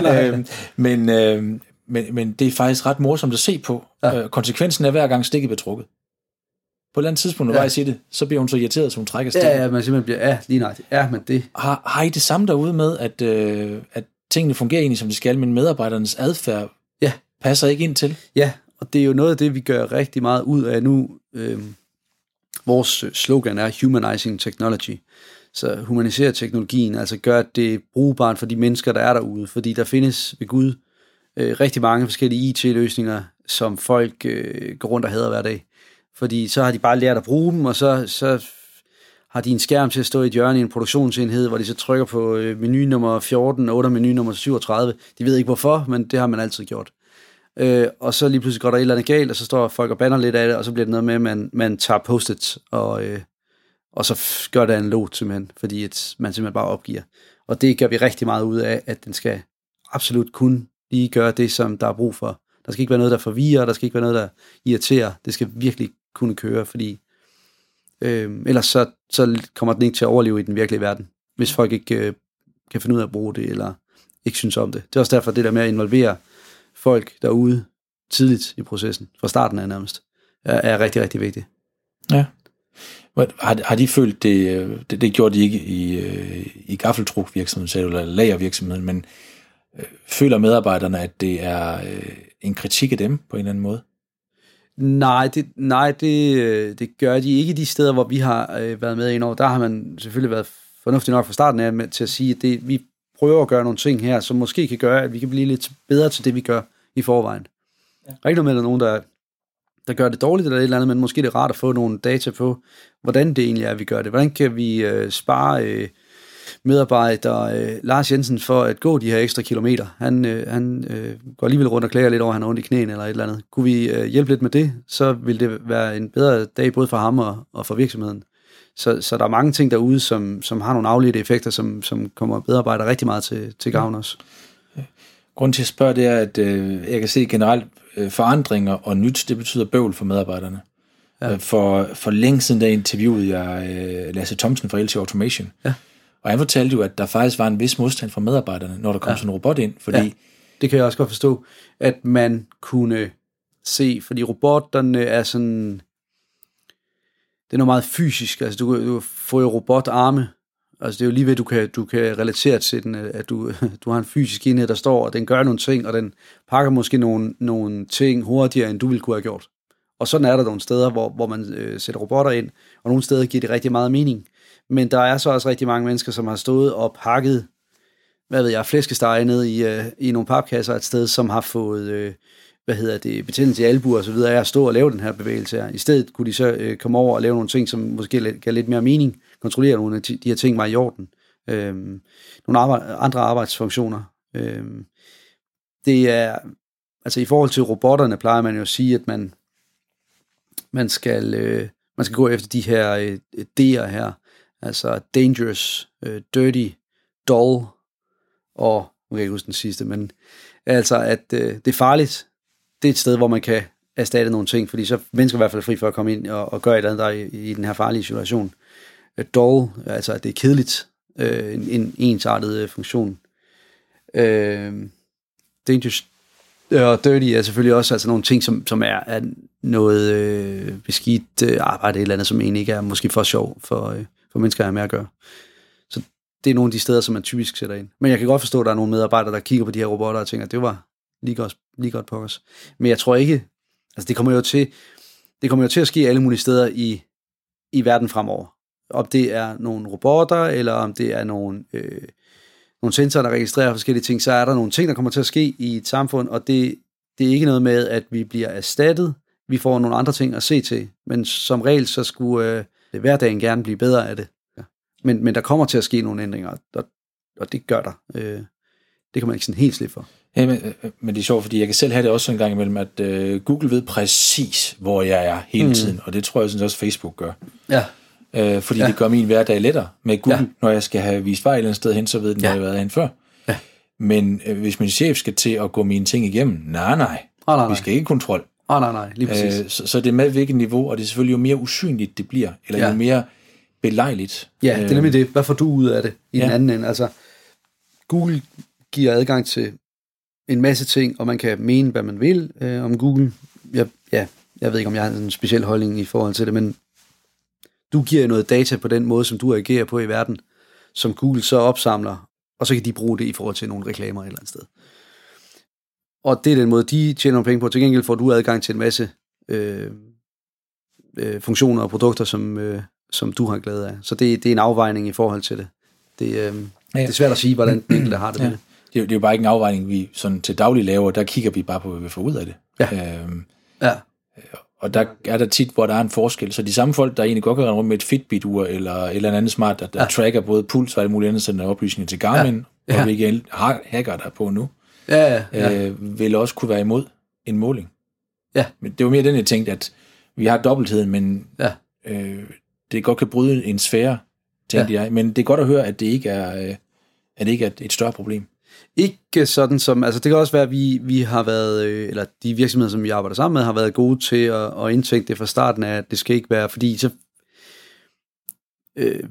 nej, øh, men, øh, men, men det er faktisk ret morsomt at se på. Ja. Øh, konsekvensen er hver gang stikket bliver trukket. På et eller andet tidspunkt, når ja. siger det, så bliver hun så irriteret, så hun trækker stikket. Ja, ja, man simpelthen bliver, ja, lige nej. Ja, men det... Har, har I det samme derude med, at, øh, at tingene fungerer egentlig, som de skal, men medarbejdernes adfærd ja. passer ikke ind til? Ja, og det er jo noget af det, vi gør rigtig meget ud af nu. Øh, vores slogan er Humanizing Technology. Så humanisere teknologien, altså gør det brugbart for de mennesker, der er derude. Fordi der findes ved Gud øh, rigtig mange forskellige IT-løsninger, som folk øh, går rundt og hader hver dag. Fordi så har de bare lært at bruge dem, og så, så har de en skærm til at stå i et hjørne i en produktionsenhed, hvor de så trykker på øh, menu nummer 14 og 8 menu nummer 37. De ved ikke hvorfor, men det har man altid gjort. Øh, og så lige pludselig går der et eller andet galt, og så står folk og banner lidt af det, og så bliver det noget med, at man, man tager post og, øh, og så gør det en simpelthen, fordi et, man simpelthen bare opgiver. Og det gør vi rigtig meget ud af, at den skal absolut kun lige gøre det, som der er brug for. Der skal ikke være noget, der forvirrer, der skal ikke være noget, der irriterer. Det skal virkelig kunne køre, fordi øh, ellers så, så kommer den ikke til at overleve i den virkelige verden, hvis folk ikke øh, kan finde ud af at bruge det, eller ikke synes om det. Det er også derfor, det der med at involvere folk derude tidligt i processen, fra starten af nærmest, er, er rigtig, rigtig vigtigt. Ja. Har, har de følt det, øh, det, det gjorde de ikke i, øh, i gaffeltrukvirksomheden eller lagervirksomheden, men øh, føler medarbejderne, at det er øh, en kritik af dem på en eller anden måde? Nej, det, nej det, det gør de ikke de steder, hvor vi har øh, været med indover. Der har man selvfølgelig været fornuftig nok fra starten af med, til at sige, at det, vi prøver at gøre nogle ting her, som måske kan gøre, at vi kan blive lidt bedre til det, vi gør i forvejen. Ja. Der er ikke noget med, at er nogen, der, der gør det dårligt eller et eller andet, men måske er det rart at få nogle data på, hvordan det egentlig er, vi gør det. Hvordan kan vi øh, spare øh, medarbejder øh, Lars Jensen for at gå de her ekstra kilometer. Han, øh, han øh, går alligevel rundt og klager lidt over, at han har ondt i knæene eller et eller andet. Kunne vi øh, hjælpe lidt med det, så vil det være en bedre dag både for ham og, og for virksomheden. Så, så der er mange ting derude, som, som har nogle afledte effekter, som, som kommer medarbejdere rigtig meget til, til gavn også. Grunden til at spørge, det er, at øh, jeg kan se generelt øh, forandringer og nyt, det betyder bøvl for medarbejderne. Ja. Øh, for, for længe siden, der interviewede jeg øh, Lasse Thomsen fra LT Automation. Ja. Og han fortalte jo, at der faktisk var en vis modstand fra medarbejderne, når der kom ja. sådan en robot ind, fordi... Ja, det kan jeg også godt forstå, at man kunne se, fordi robotterne er sådan... Det er noget meget fysisk, altså du, du får jo robotarme, altså det er jo lige ved, at du kan, du kan relatere til den, at du, du har en fysisk enhed, der står, og den gør nogle ting, og den pakker måske nogle, nogle ting hurtigere, end du ville kunne have gjort. Og sådan er der nogle steder, hvor, hvor man øh, sætter robotter ind, og nogle steder giver det rigtig meget mening. Men der er så også rigtig mange mennesker, som har stået og pakket, hvad ved jeg, flæskesteg ned i, øh, i nogle papkasser et sted, som har fået, øh, hvad hedder det, betændelse i albuer og så videre, af at stå og lave den her bevægelse her. I stedet kunne de så øh, komme over og lave nogle ting, som måske gav lidt mere mening, kontrollere nogle af de her ting var i orden. Øh, nogle arbejde, andre arbejdsfunktioner. Øh, det er, altså i forhold til robotterne plejer man jo at sige, at man, man skal, øh, man skal gå efter de her øh, D'er her, Altså dangerous, øh, dirty, dull og, nu kan jeg ikke huske den sidste, men altså at øh, det er farligt. Det er et sted, hvor man kan erstatte nogle ting, fordi så er mennesker i hvert fald fri for at komme ind og, og gøre et eller andet der i, i den her farlige situation. Øh, dog, altså at det er kedeligt, øh, en, en ensartet øh, funktion. Øh, dangerous øh, og dirty er selvfølgelig også altså nogle ting, som, som er, er noget øh, beskidt øh, arbejde, et eller andet, som egentlig ikke er måske for sjov for, øh, for mennesker, at med at gøre. Så det er nogle af de steder, som man typisk sætter ind. Men jeg kan godt forstå, at der er nogle medarbejdere, der kigger på de her robotter og tænker, at det var lige godt, lige godt på os. Men jeg tror ikke, altså det kommer jo til, det kommer jo til at ske alle mulige steder i, i verden fremover. Om det er nogle robotter, eller om det er nogle, øh, nogle sensorer, der registrerer forskellige ting, så er der nogle ting, der kommer til at ske i et samfund, og det, det er ikke noget med, at vi bliver erstattet. Vi får nogle andre ting at se til, men som regel, så skulle øh, hverdagen gerne blive bedre af det. Ja. Men, men der kommer til at ske nogle ændringer, og, og det gør der. Øh, det kan man ikke sådan helt slippe for. Ja, men, øh, men det er sjovt, fordi jeg kan selv have det også en gang imellem, at øh, Google ved præcis, hvor jeg er hele mm. tiden, og det tror jeg synes også Facebook gør. Ja. Øh, fordi ja. det gør min hverdag lettere med Google. Ja. Når jeg skal have vist vej et eller andet sted hen, så ved den, ja. hvor jeg har været hen før. Ja. Men øh, hvis min chef skal til at gå mine ting igennem, nej, nej, oh, nej, nej. vi skal ikke kontrol. Oh, nej, nej, lige præcis. Øh, så, så det er med hvilket niveau, og det er selvfølgelig jo mere usynligt det bliver, eller ja. jo mere belejligt. Ja, det er nemlig det. Hvad får du ud af det i ja. den anden ende? Altså, Google giver adgang til en masse ting, og man kan mene, hvad man vil øh, om Google. Jeg, ja, jeg ved ikke, om jeg har en speciel holdning i forhold til det, men du giver noget data på den måde, som du agerer på i verden, som Google så opsamler, og så kan de bruge det i forhold til nogle reklamer et eller andet sted. Og det er den måde, de tjener penge på. Til gengæld får du adgang til en masse øh, øh, funktioner og produkter, som, øh, som du har glæde af. Så det, det er en afvejning i forhold til det. Det, øh, ja. det er svært at sige, hvordan den enkelte har det ja. med det. Det er, det er jo bare ikke en afvejning, vi sådan til daglig laver. Der kigger vi bare på, hvad vi får ud af det. Ja. Øhm, ja. Og der er der tit, hvor der er en forskel. Så de samme folk, der egentlig godt kan rende rundt med et Fitbit-ur, eller et eller andet smart, der, der ja. tracker både puls og alle mulige andre sender oplysninger til Garmin, ja. Ja. og vi ikke har hacker der på nu, ja, ja, ja. Øh, vil også kunne være imod en måling. Ja. Men det var mere den, jeg tænkte, at vi har dobbeltheden, men ja. øh, det godt kan bryde en sfære, tænkte ja. jeg. Men det er godt at høre, at det ikke er, øh, at det ikke er et større problem. Ikke sådan som, altså det kan også være, at vi, vi har været, øh, eller de virksomheder, som vi arbejder sammen med, har været gode til at, at indtænke det fra starten af, at det skal ikke være, fordi så, øh,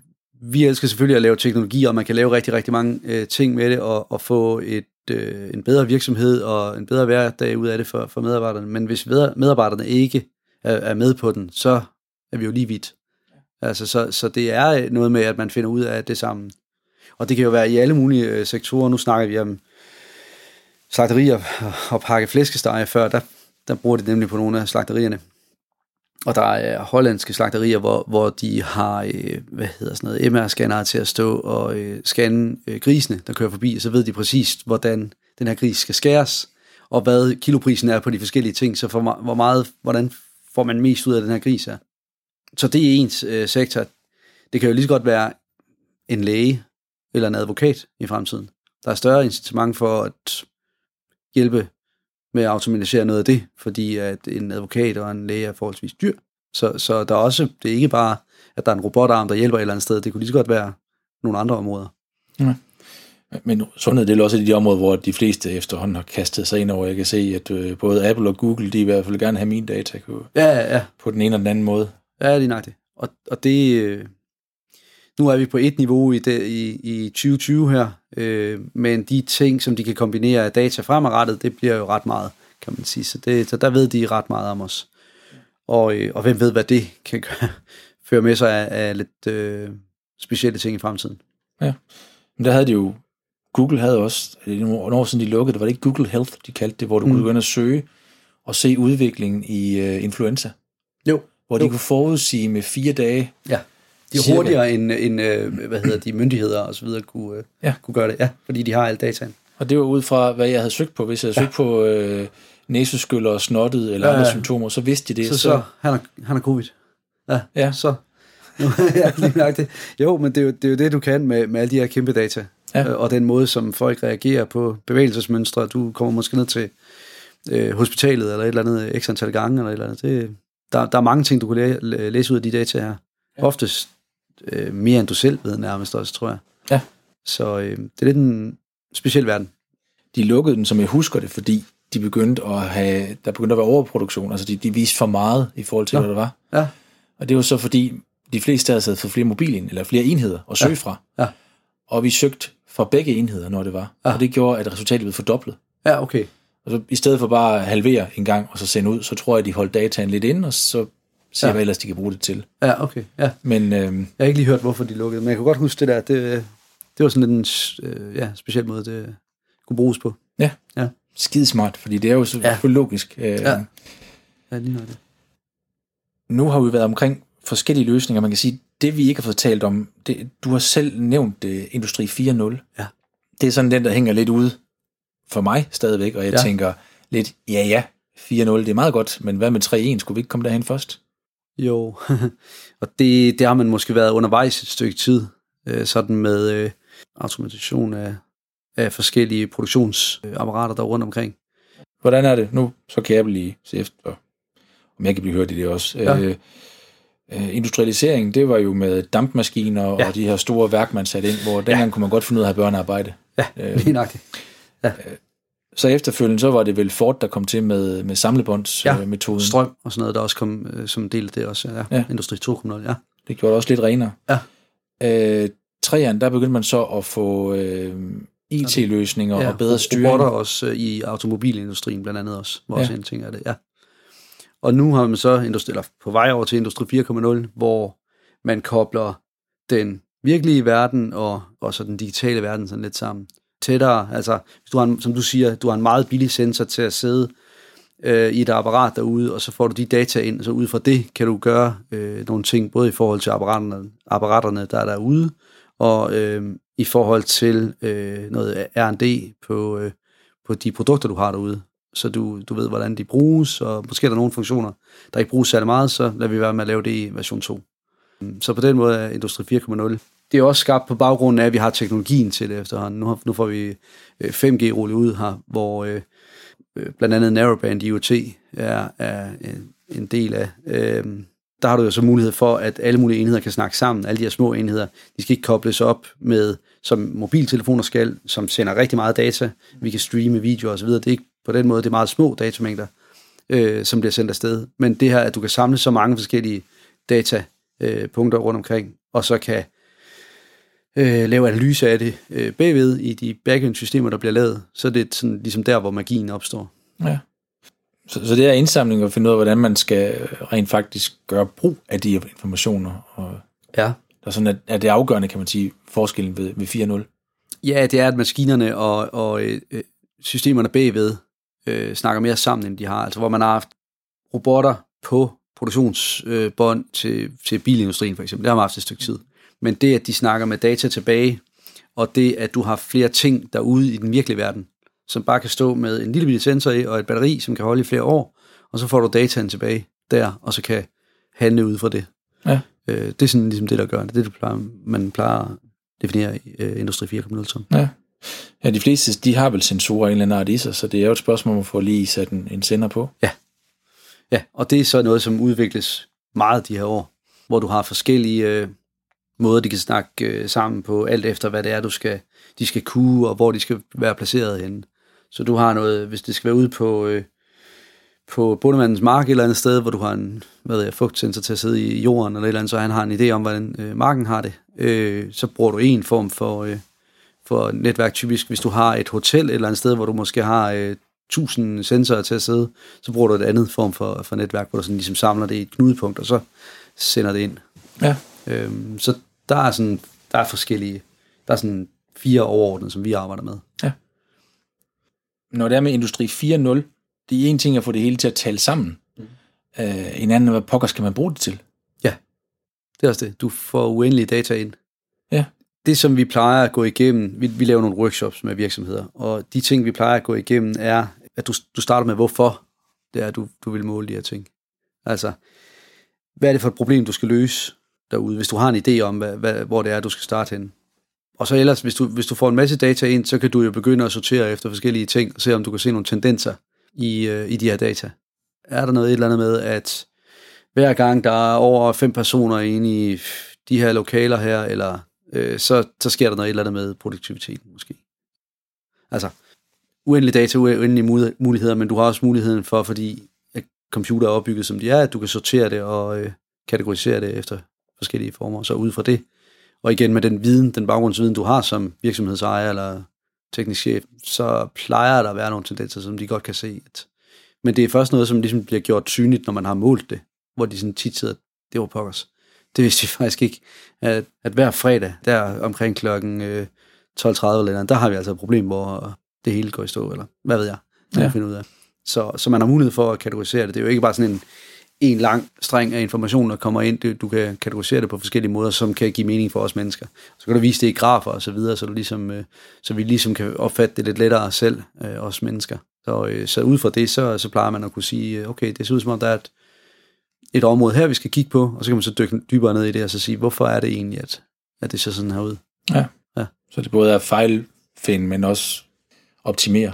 vi elsker selvfølgelig at lave teknologi, og man kan lave rigtig, rigtig mange øh, ting med det, og, og få et, øh, en bedre virksomhed og en bedre hverdag ud af det for, for medarbejderne. Men hvis medarbejderne ikke er, er med på den, så er vi jo lige vidt. Altså, så, så det er noget med, at man finder ud af det sammen. Og det kan jo være i alle mulige øh, sektorer. Nu snakker vi om slagterier og pakke flæskesteg før. Der, der bruger de nemlig på nogle af slagterierne. Og der er hollandske slagterier, hvor, hvor de har øh, hvad hedder sådan noget, MR-scanner til at stå og øh, scanne øh, grisene, der kører forbi, så ved de præcis, hvordan den her gris skal skæres, og hvad kiloprisen er på de forskellige ting, så for, hvor meget, hvordan får man mest ud af den her gris her. Så det er ens øh, sektor. Det kan jo lige så godt være en læge, eller en advokat i fremtiden. Der er større incitament for at hjælpe med at automatisere noget af det, fordi at en advokat og en læge er forholdsvis dyr. Så, så der er også, det er ikke bare, at der er en robotarm, der hjælper et eller andet sted. Det kunne lige så godt være nogle andre områder. Ja. Men sundhed det er også et af de områder, hvor de fleste efterhånden har kastet sig ind over. Jeg kan se, at øh, både Apple og Google, de i hvert fald gerne have mine data ja, ja, ja. på den ene eller den anden måde. Ja, det er nok det. Og, og det, øh, nu er vi på et niveau i, det, i, i 2020 her, øh, men de ting, som de kan kombinere af data fremadrettet, det bliver jo ret meget, kan man sige. Så, det, så der ved de ret meget om os. Og, øh, og hvem ved, hvad det kan gøre, føre med sig af, af lidt øh, specielle ting i fremtiden. Ja, men der havde de jo, Google havde også, nogle år siden de lukkede det, var det ikke Google Health, de kaldte det, hvor du mm. kunne gå ind og søge og se udviklingen i øh, influenza. Jo. Hvor de jo. kunne forudsige med fire dage, ja de er hurtigere end, end øh, hvad hedder de, myndigheder og så videre kunne, øh, ja. kunne gøre det. Ja, fordi de har alt dataen. Og det var ud fra, hvad jeg havde søgt på. Hvis jeg havde ja. søgt på øh, næseskyller og snottet eller ja, andre symptomer, så vidste de det. Så, så, så han, er, han er covid. Ja, ja. så. ja, lige nok det. Jo, men det er jo, det er jo det, du kan med, med alle de her kæmpe data. Ja. Øh, og den måde, som folk reagerer på bevægelsesmønstre. Du kommer måske ned til øh, hospitalet eller et eller andet ekstra antal gange. Eller et eller andet. Det, der, der er mange ting, du kan læ- læse ud af de data her. Ja. Oftest øh, mere end du selv ved nærmest også, tror jeg. Ja. Så øh, det er lidt en speciel verden. De lukkede den, som jeg husker det, fordi de begyndte at have, der begyndte at være overproduktion, altså de, de viste for meget i forhold til, ja. hvad der var. Ja. Og det var så fordi, de fleste af os havde fået flere mobilen, eller flere enheder at søge ja. fra. Ja. Og vi søgte fra begge enheder, når det var. Ja. Og det gjorde, at resultatet blev fordoblet. Ja, okay. Og så i stedet for bare at halvere en gang, og så sende ud, så tror jeg, at de holdt dataen lidt ind, og så ser ja. hvad ellers de kan bruge det til. Ja, okay. Ja. Men øhm, Jeg har ikke lige hørt, hvorfor de lukkede, men jeg kan godt huske det der. Det, det var sådan en øh, ja, speciel måde, det kunne bruges på. ja, Ja. skidesmart, fordi det er jo så Ja. logisk. Øh, Ja. Ja, lige noget det. Nu har vi været omkring forskellige løsninger. Man kan sige, det vi ikke har fået talt om, det, du har selv nævnt uh, Industri 4.0. Ja. Det er sådan den, der hænger lidt ude for mig stadigvæk, og jeg ja. tænker lidt, ja ja, 4.0, det er meget godt, men hvad med 3.1? Skulle vi ikke komme derhen først? Jo, og det, det har man måske været undervejs et stykke tid, øh, sådan med øh, automation af, af forskellige produktionsapparater, der er rundt omkring. Hvordan er det? Nu så kan jeg lige se efter, om jeg kan blive hørt i det også. Ja. Øh, øh, industrialisering, det var jo med dampmaskiner Ja. ja. og de her store værk, man satte ind, hvor dengang kunne man godt finde ud af at have børnearbejde. Ja, Øh, lige nøjagtigt. Så efterfølgende, så var det vel Ford, der kom til med, med samlebåndsmetoden. Ja. Strøm og sådan noget, der også kom øh, som en del af det også. Ja, ja. Industri 2.0, ja. Det gjorde det også lidt renere. Ja. Øh, træerne, der begyndte man så at få øh, IT-løsninger ja og bedre styring. Robotter også øh, i automobilindustrien blandt andet også, hvor Ja. også en ting af det, ja. Og nu har man så industri, eller på vej over til Industri 4.0, hvor man kobler den virkelige verden og, og så den digitale verden sådan lidt sammen. Tættere, altså hvis du har en, som du siger, du har en meget billig sensor til at sidde øh, i et apparat derude, og så får du de data ind, så ud fra det kan du gøre øh, nogle ting, både i forhold til apparaterne, apparaterne der er derude, og øh, i forhold til øh, noget R&D på, øh, på de produkter, du har derude. Så du, du ved, hvordan de bruges, og måske er der nogle funktioner, der ikke bruges særlig meget, så lader vi være med at lave det i version 2. Så på den måde er Industri 4.0. Det er også skabt på baggrund af, at vi har teknologien til det efterhånden. Nu, har, nu får vi øh, 5G rullet ud her, hvor øh, øh blandt andet Narrowband IoT er, er en, en del af. Øh, der har du jo så mulighed for, at alle mulige enheder kan snakke sammen. Alle de her små enheder, de skal ikke kobles op med, som mobiltelefoner skal, som sender rigtig meget data. Vi kan streame videoer osv. Det er ikke på den måde, det er meget små datamængder, øh, som bliver sendt afsted. Men det her, at du kan samle så mange forskellige datapunkter rundt omkring, og så kan øh, lave analyse af det øh, bagved i de backend-systemer, der bliver lavet, så er det sådan, ligesom der, hvor magien opstår. Ja. Så, så det er indsamling at finde ud af, hvordan man skal rent faktisk gøre brug af de informationer. Og Ja. er sådan, at, at det afgørende, kan man sige, forskellen ved, ved 4.0. Ja, det er, at maskinerne og, og øh, øh, systemerne bagved øh, snakker mere sammen, end de har. Altså, hvor man har haft robotter på produktionsbånd til, til bilindustrien, for eksempel. Det har man haft et stykke tid. Men det, at de snakker med data tilbage, og det, at du har flere ting derude i den virkelige verden, som bare kan stå med en lille bitte sensor i, og et batteri, som kan holde i flere år, og så får du dataen tilbage der, og så kan handle ud fra det. Ja. Øh, det er sådan ligesom det, der gør det. Det, er det plejer, man plejer at definere øh, Industri 4.0 som. Ja. ja, de fleste, de har vel sensorer en eller anden art i sig, så det er jo et spørgsmål om at få lige sat en, en sender på. Ja, og det er så noget, som udvikles meget de her år, hvor du har forskellige øh, måder, de kan snakke øh, sammen på, alt efter hvad det er, du skal, de skal kunne, og hvor de skal være placeret henne. Så du har noget, hvis det skal være ude på, øh, på bondemandens mark et eller andet sted, hvor du har en hvad ved jeg, fugtsensor til at sidde i jorden, eller et eller andet, så han har en idé om, hvordan øh, marken har det, øh, så bruger du en form for, øh, for netværk typisk. Hvis du har et hotel et eller andet sted, hvor du måske har øh, 1000 sensorer til at sidde, så bruger du et andet form for, for netværk, hvor du sådan ligesom samler det i et knudepunkt, og så sender det ind. Ja. Øhm, så der er sådan, der er forskellige, der er sådan fire overordnede, som vi arbejder med. Når det er med Industri 4.0, det er en ting at få det hele til at tale sammen. Mm. Uh, en anden, hvad pokker skal man bruge det til? Det er også det. Du får uendelige data ind. Ja. Det, som vi plejer at gå igennem, vi, vi laver nogle workshops med virksomheder, og de ting, vi plejer at gå igennem, er, at du, du starter med, hvorfor det er, du, du vil måle de her ting. Altså, hvad er det for et problem, du skal løse derude, hvis du har en idé om, hvad, hvad, hvor det er, du skal starte hen. Og så ellers, hvis du, hvis du får en masse data ind, så kan du jo begynde at sortere efter forskellige ting, og se om du kan se nogle tendenser i, øh, i de her data. Er der noget et eller andet med, at hver gang der er over fem personer inde i de her lokaler her, eller øh, så, så sker der noget et eller andet med produktiviteten måske. Altså, uendelig data, uendelige muligheder, men du har også muligheden for, fordi computer er opbygget som de er, at du kan sortere det og øh, kategorisere det efter forskellige former. Så ud fra det, og igen med den viden, den baggrundsviden, du har som virksomhedsejer eller teknisk chef, så plejer der at være nogle tendenser, som de godt kan se. At, men det er først noget, som ligesom bliver gjort synligt, når man har målt det, hvor de sådan tit sidder, det var pokkers. Det vidste vi faktisk ikke, at, at hver fredag, der omkring klokken øh, 12.30 eller andet, der har vi altså et problem, hvor det hele går i stå, eller hvad ved jeg, ja. jeg finder ud af. Så, så man har mulighed for at kategorisere det. Det er jo ikke bare sådan en, en lang streng af information, der kommer ind. Du kan kategorisere det på forskellige måder, som kan give mening for os mennesker. Så kan du vise det i grafer og så videre, så, du ligesom, øh, så vi ligesom kan opfatte det lidt lettere selv, øh, os mennesker. Så, øh, så ud fra det, så, så plejer man at kunne sige, okay, det ser ud som om, der er et, et område her, vi skal kigge på, og så kan man så dykke dybere ned i det, og så sige, hvorfor er det egentlig, at, at det ser sådan her ud? Ja. ja. Så det både er fejlfind, men også optimere.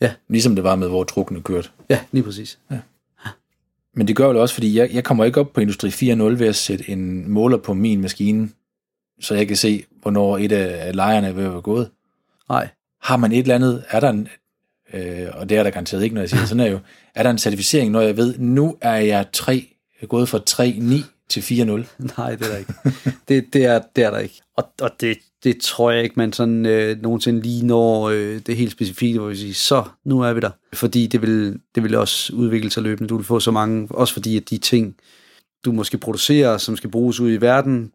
Ja. Ligesom det var med, hvor trukkene kørte. Ja, lige præcis. Ja. Men det gør jo også, fordi jeg, jeg kommer ikke op på Industri 4.0 ved at sætte en måler på min maskine, så jeg kan se, hvornår et af lejerne er ved at være gået. Nej. Har man et eller andet, er der en, øh, og det er der garanteret ikke, når jeg siger sådan er jo, er der en certificering, når jeg ved, nu er jeg 3, gået fra 3.9 til 4.0? Nej, det er der ikke. det, det, er, det er der ikke. Og, og det, det tror jeg ikke, man sådan øh, nogensinde lige når øh, det helt specifikke, hvor vi siger, så nu er vi der. Fordi det vil, det vil også udvikle sig løbende. Du vil få så mange, også fordi at de ting, du måske producerer, som skal bruges ud i verden,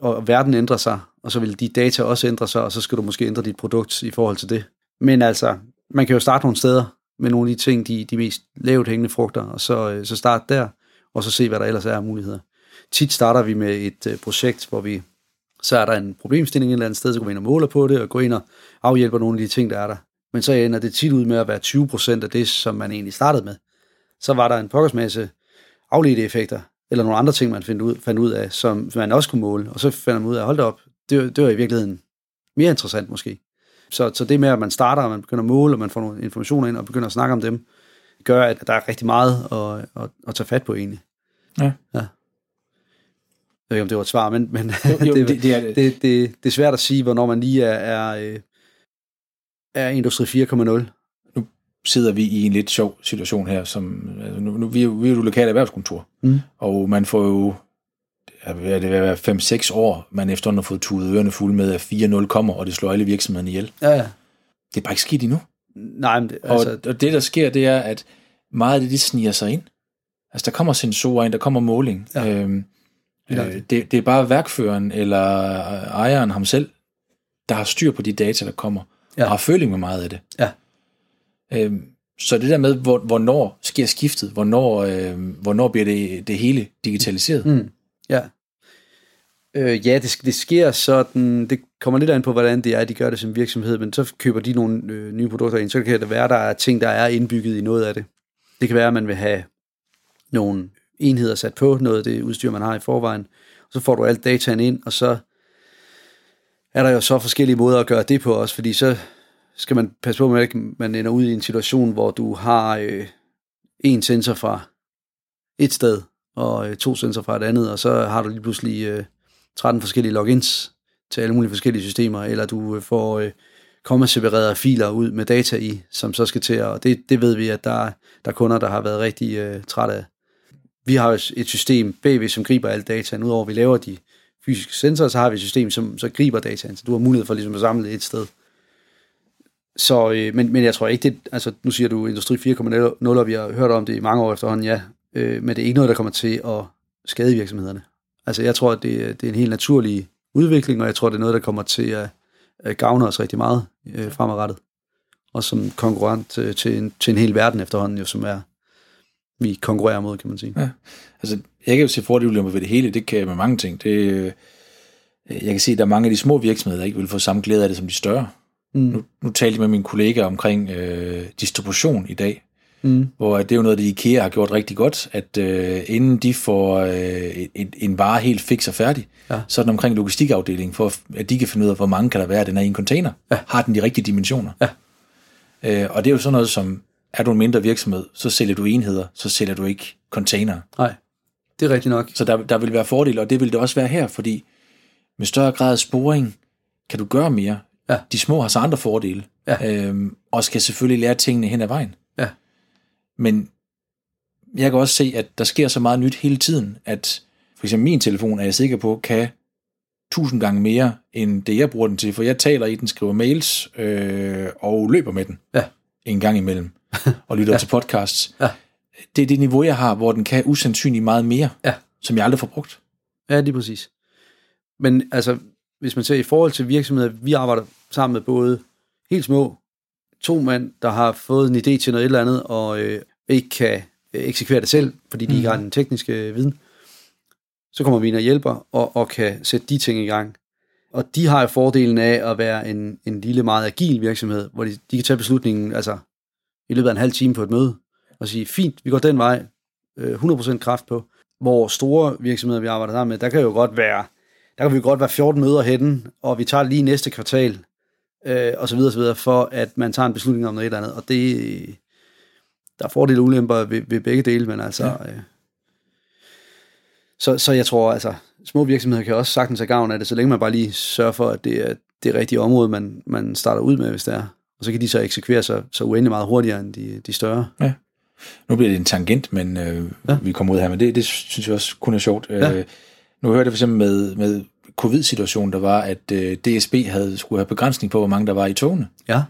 og verden ændrer sig, og så vil de data også ændre sig, og så skal du måske ændre dit produkt i forhold til det. Men altså, man kan jo starte nogle steder med nogle af de ting, de, de mest lavt hængende frugter, og så, øh, så starte der, og så se, hvad der ellers er af muligheder. Tit starter vi med et øh, projekt, hvor vi så er der en problemstilling et eller andet sted, så går vi ind og måler på det, og går ind og afhjælper nogle af de ting, der er der. Men så ender det tit ud med at være 20% af det, som man egentlig startede med. Så var der en pokkersmasse afledte effekter, eller nogle andre ting, man fandt ud, fandt ud af, som man også kunne måle. Og så fandt man ud af, hold da op, det, det var i virkeligheden mere interessant måske. Så, så det med, at man starter, og man begynder at måle, og man får nogle informationer ind, og begynder at snakke om dem, gør, at der er rigtig meget at, at, at tage fat på egentlig. Ja. ja. Jeg ved ikke, om det var et svar, men, men jo, jo, det, det, er, det, det, det, det er svært at sige, hvornår man lige er, er, øh, er Industri 4.0. Nu sidder vi i en lidt sjov situation her, som altså nu, nu vi, er, vi er jo lokale erhvervskontor, mm. og man får jo det vil være 5-6 år, man efterhånden har fået tudet ørerne fulde med, at 4.0 kommer, og det slår alle virksomhederne ihjel. Ja, ja. Det er bare ikke sket endnu. Nej, men det, altså... og, og det, der sker, det er, at meget af det, det sniger sig ind. Altså, der kommer sensorer ind, der kommer måling. Ja. Øhm, Øh, det, det er bare værkføreren eller ejeren ham selv, der har styr på de data, der kommer, ja. og har føling med meget af det. Ja. Øhm, så det der med, hvor, hvornår sker skiftet, hvornår, øh, hvornår bliver det, det hele digitaliseret? Mm. Ja. Øh, ja, det, det sker sådan, det kommer lidt an på, hvordan det er, de gør det som virksomhed, men så køber de nogle øh, nye produkter ind, så kan det være, der er ting, der er indbygget i noget af det. Det kan være, at man vil have nogle enheder sat på, noget af det udstyr, man har i forvejen. Og så får du alt dataen ind, og så er der jo så forskellige måder at gøre det på også, fordi så skal man passe på, at man ender ud i en situation, hvor du har øh, en sensor fra et sted, og øh, to sensorer fra et andet, og så har du lige pludselig øh, 13 forskellige logins til alle mulige forskellige systemer, eller du øh, får øh, komma-separerede filer ud med data i, som så skal til, og det, det ved vi, at der, der er kunder, der har været rigtig øh, trætte af vi har et system bagved, som griber alle dataen. Udover at vi laver de fysiske sensorer, så har vi et system, som så griber dataen. Så du har mulighed for ligesom at samle det et sted. Så, øh, men, men jeg tror ikke, det, altså nu siger du Industri 4.0, og vi har hørt om det i mange år efterhånden, ja, øh, men det er ikke noget, der kommer til at skade virksomhederne. Altså jeg tror, at det, det er en helt naturlig udvikling, og jeg tror, det er noget, der kommer til at, at gavne os rigtig meget øh, fremadrettet. Og som konkurrent øh, til, en, til en hel verden efterhånden, jo, som er vi konkurrerer mod, kan man sige. Ja. Altså, jeg kan jo se fordele ved det hele, det kan jeg med mange ting. Det, øh, jeg kan se, at der er mange af de små virksomheder, der ikke vil få samme glæde af det som de større. Mm. Nu, nu talte jeg med min kollega omkring øh, distribution i dag, mm. hvor det er jo noget, det IKEA har gjort rigtig godt, at øh, inden de får øh, en, en vare helt fix og færdig, ja. så er den omkring logistikafdelingen, for at de kan finde ud af, hvor mange kan der være, den er i en container. Ja. Har den de rigtige dimensioner? Ja. Øh, og det er jo sådan noget, som er du en mindre virksomhed, så sælger du enheder, så sælger du ikke container. Nej, det er rigtigt nok. Så der, der vil være fordele, og det vil det også være her, fordi med større grad af sporing kan du gøre mere. Ja. De små har så andre fordele. Ja. Øhm, og skal selvfølgelig lære tingene hen ad vejen. Ja. Men jeg kan også se, at der sker så meget nyt hele tiden, at for eksempel min telefon er jeg sikker på, kan tusind gange mere, end det jeg bruger den til, for jeg taler i den, skriver mails øh, og løber med den Ja. en gang imellem, og lytter ja. til podcasts. Ja. Det er det niveau, jeg har, hvor den kan usandsynligt meget mere, Ja. som jeg aldrig får brugt. Ja, lige præcis. Men altså, hvis man ser i forhold til virksomheder, vi arbejder sammen med både helt små, to mand, der har fået en idé til noget et eller andet, og øh, ikke kan øh, eksekvere det selv, fordi de ikke har den tekniske viden. Så kommer vi ind og hjælper, og, og kan sætte de ting i gang. Og de har jo fordelen af at være en, en lille, meget agil virksomhed, hvor de, de kan tage beslutningen altså, i løbet af en halv time på et møde, og sige, fint, vi går den vej, øh, 100% kraft på. Hvor store virksomheder, vi arbejder sammen med, der kan jo godt være, der kan vi jo godt være 14 møder henne, og vi tager lige næste kvartal, øh, og så videre, så videre, for at man tager en beslutning om noget et eller andet. Og det, der er fordele og ulemper ved, ved begge dele, men altså... Ja. Øh, så, så jeg tror, altså, små virksomheder kan også sagtens have gavn af det, så længe man bare lige sørger for, at det er det rigtige område, man, man starter ud med, hvis det er. Og så kan de så eksekvere sig så uendelig meget hurtigere end de, de større. Nu bliver det en tangent, men øh, Ja. ja. vi kommer ud her, men det, det synes jeg også kun er sjovt. Ja. Øh, nu hørte jeg for eksempel med, med covid-situationen, der var, at øh, DSB havde skulle have begrænsning på, hvor mange der var i togene. Ja.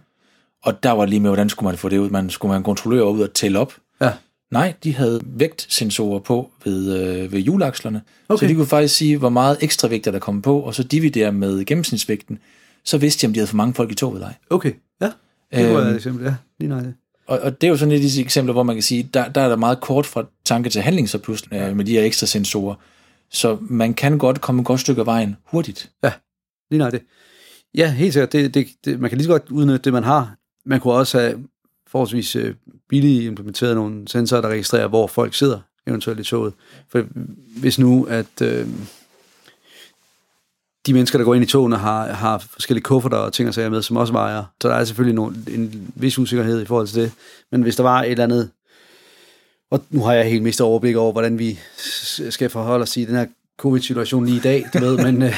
Og der var lige med, hvordan skulle man få det ud? Man skulle man kontrollere ud og tælle op. Ja. Nej, de havde vægtsensorer på ved, øh, ved hjulakslerne. Okay. Så de kunne faktisk sige, hvor meget ekstra vægt der kom på, og så dividere med gennemsnitsvægten. Så vidste de, om de havde for mange folk i toget eller ej. Okay, ja. Det var Øhm. et eksempel, ja. Lige nøjagtigt. Og, og det er jo sådan et af disse eksempler, hvor man kan sige, der, der er der meget kort fra tanke til handling så pludselig øh, med de her ekstra sensorer. Så man kan godt komme et godt stykke af vejen hurtigt. Lige nøjagtigt. Ja, helt sikkert. Det, det, det, man kan lige så godt udnytte det, man har. Man kunne også have forholdsvis øh, billigt implementeret nogle sensorer, der registrerer, hvor folk sidder, eventuelt i toget. For hvis nu, at øh, de mennesker, der går ind i togene, har, har forskellige kufferter og ting og sager med, som også vejer, så der er selvfølgelig nogle, en vis usikkerhed i forhold til det. Men hvis der var et eller andet, og nu har jeg helt mistet overblik over, hvordan vi skal forholde os i den her covid-situation lige i dag, du ved, men, øh,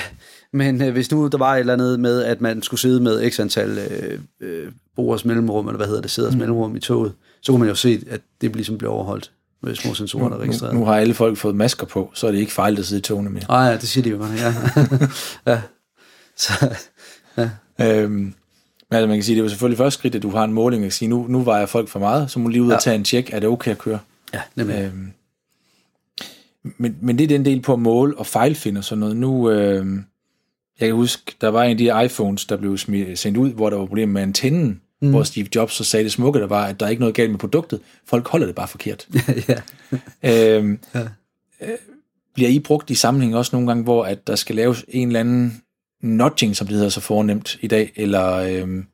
men øh, hvis nu der var et eller andet med, at man skulle sidde med x antal øh, øh, borgers mellemrum, eller hvad hedder det, sæders mm. mellemrum i toget, så kunne man jo se, at det ligesom blev overholdt med små sensorer, der er registreret. Nu, nu har alle folk fået masker på, så er det ikke fejl, at sidde i togene mere. Ah, ja, det siger de jo, man, ja. ja. Så, Øhm, men altså, man kan sige, det jo selvfølgelig første skridt, at du har en måling, og sige, nu, nu vejer folk for meget, så må lige ud ja. Ja. og tage en tjek, er det okay at køre? ja, nemlig. Øhm, men, men det er den del på at måle og fejlfinde og sådan noget. Nu, øhm, jeg kan huske, der var en af de iPhones, der blev sendt ud, hvor der var problemer med antennen, mm. hvor Steve Jobs så sagde det smukke, der var, at der er ikke noget galt med produktet. Folk holder det bare forkert. ja. øhm, ja. Bliver I brugt i sammenhæng også nogle gange, hvor at der skal laves en eller anden nudging, som det hedder så fornemt i dag, eller øhm,